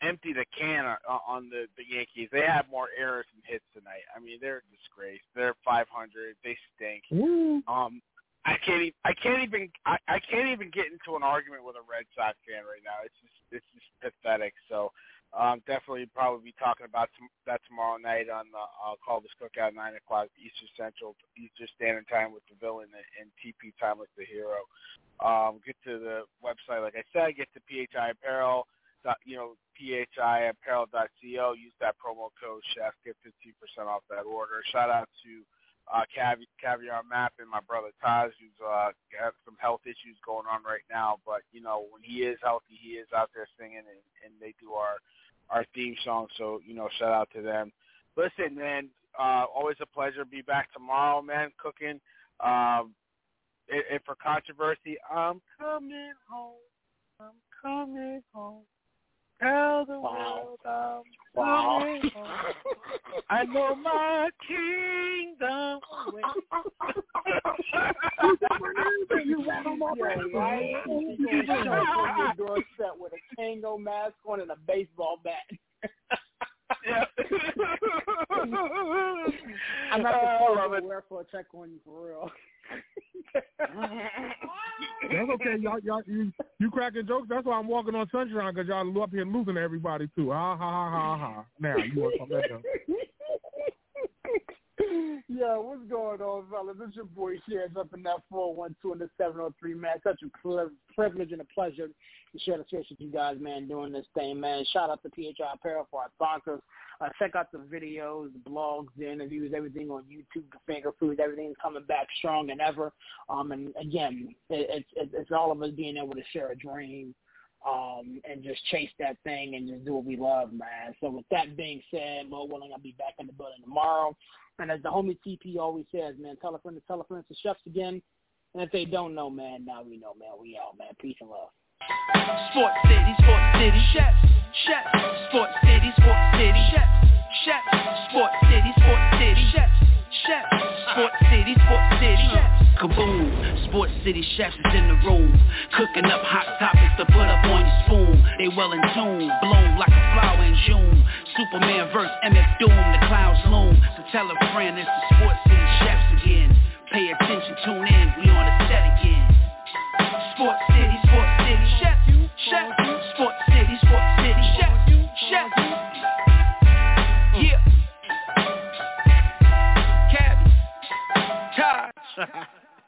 emptied a can on the the Yankees. They have more errors than hits tonight. I mean, they're a disgrace. They're 500. They stink. Woo. Um, I can't. Even, I can't even. I, I can't even get into an argument with a Red Sox fan right now. It's just. It's just pathetic. So, um, definitely probably be talking about that tomorrow night on the uh, Call This Cookout nine o'clock Eastern Central Eastern Standard Time with the villain and, and TP time with the hero. Um, get to the website, like I said. Get to PHI Apparel. You know, phiapparel.co. Use that promo code chef. Get fifteen percent off that order. Shout out to uh, Cavi- Caviar Map and my brother Taz, who's uh, got some health issues going on right now. But you know, when he is healthy, he is out there singing, and, and they do our our theme song. So you know, shout out to them. Listen, man, uh, always a pleasure. Be back tomorrow, man. Cooking. Um, and, and for controversy, I'm coming home. I'm coming home. Tell the Wow. world I'm Wow. coming home. I know my kingdom. you ran on my yeah, right? You gonna show up on your doorstep with a tango mask on and a baseball bat. I'm not Oh, uh, I love it. where for a check on you for real. That's okay. Y'all, y'all, you, you cracking jokes. That's why I'm walking on sunshine because y'all up here losing everybody too. Ha ha ha ha ha. Now you want something that Yo, what's going on, fellas? It's your boy Shares up in that 412 and the 703, man. Such a ple- privilege and a pleasure to share the space with you guys, man, doing this thing, man. Shout out to PHI Apparel for our sponsors. Uh, check out the videos, the blogs, the interviews, everything on YouTube, the finger foods, everything's coming back strong and ever. Um, and again, it, it's it's all of us being able to share a dream um, and just chase that thing and just do what we love, man. So with that being said, Lord willing, I'll be back in the building tomorrow. And as the homie TP always says, man, tell a friend to tell a friend to chefs again. And if they don't know, man, now we know, man. We out, man. Peace and love. Sports City, Sports City, chefs, chefs, Sports City, Sports City, chefs, chefs, Sports City, Sports City, chefs, chefs, Sports City, Sports City, chefs. Kaboom, Sports City chefs is in the room, cooking up hot topics to put up on your spoon. They well in tune, bloom like a flower in June. Superman verse MF Doom, the clouds loom. So tell a friend it's the Sports City chefs again. Pay attention, tune in, we on the set again. Sports City, Sports City, chef, chef. Sports City, Sports City, chef, chef. Yeah. Cabby.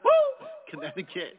Woo. Connecticut.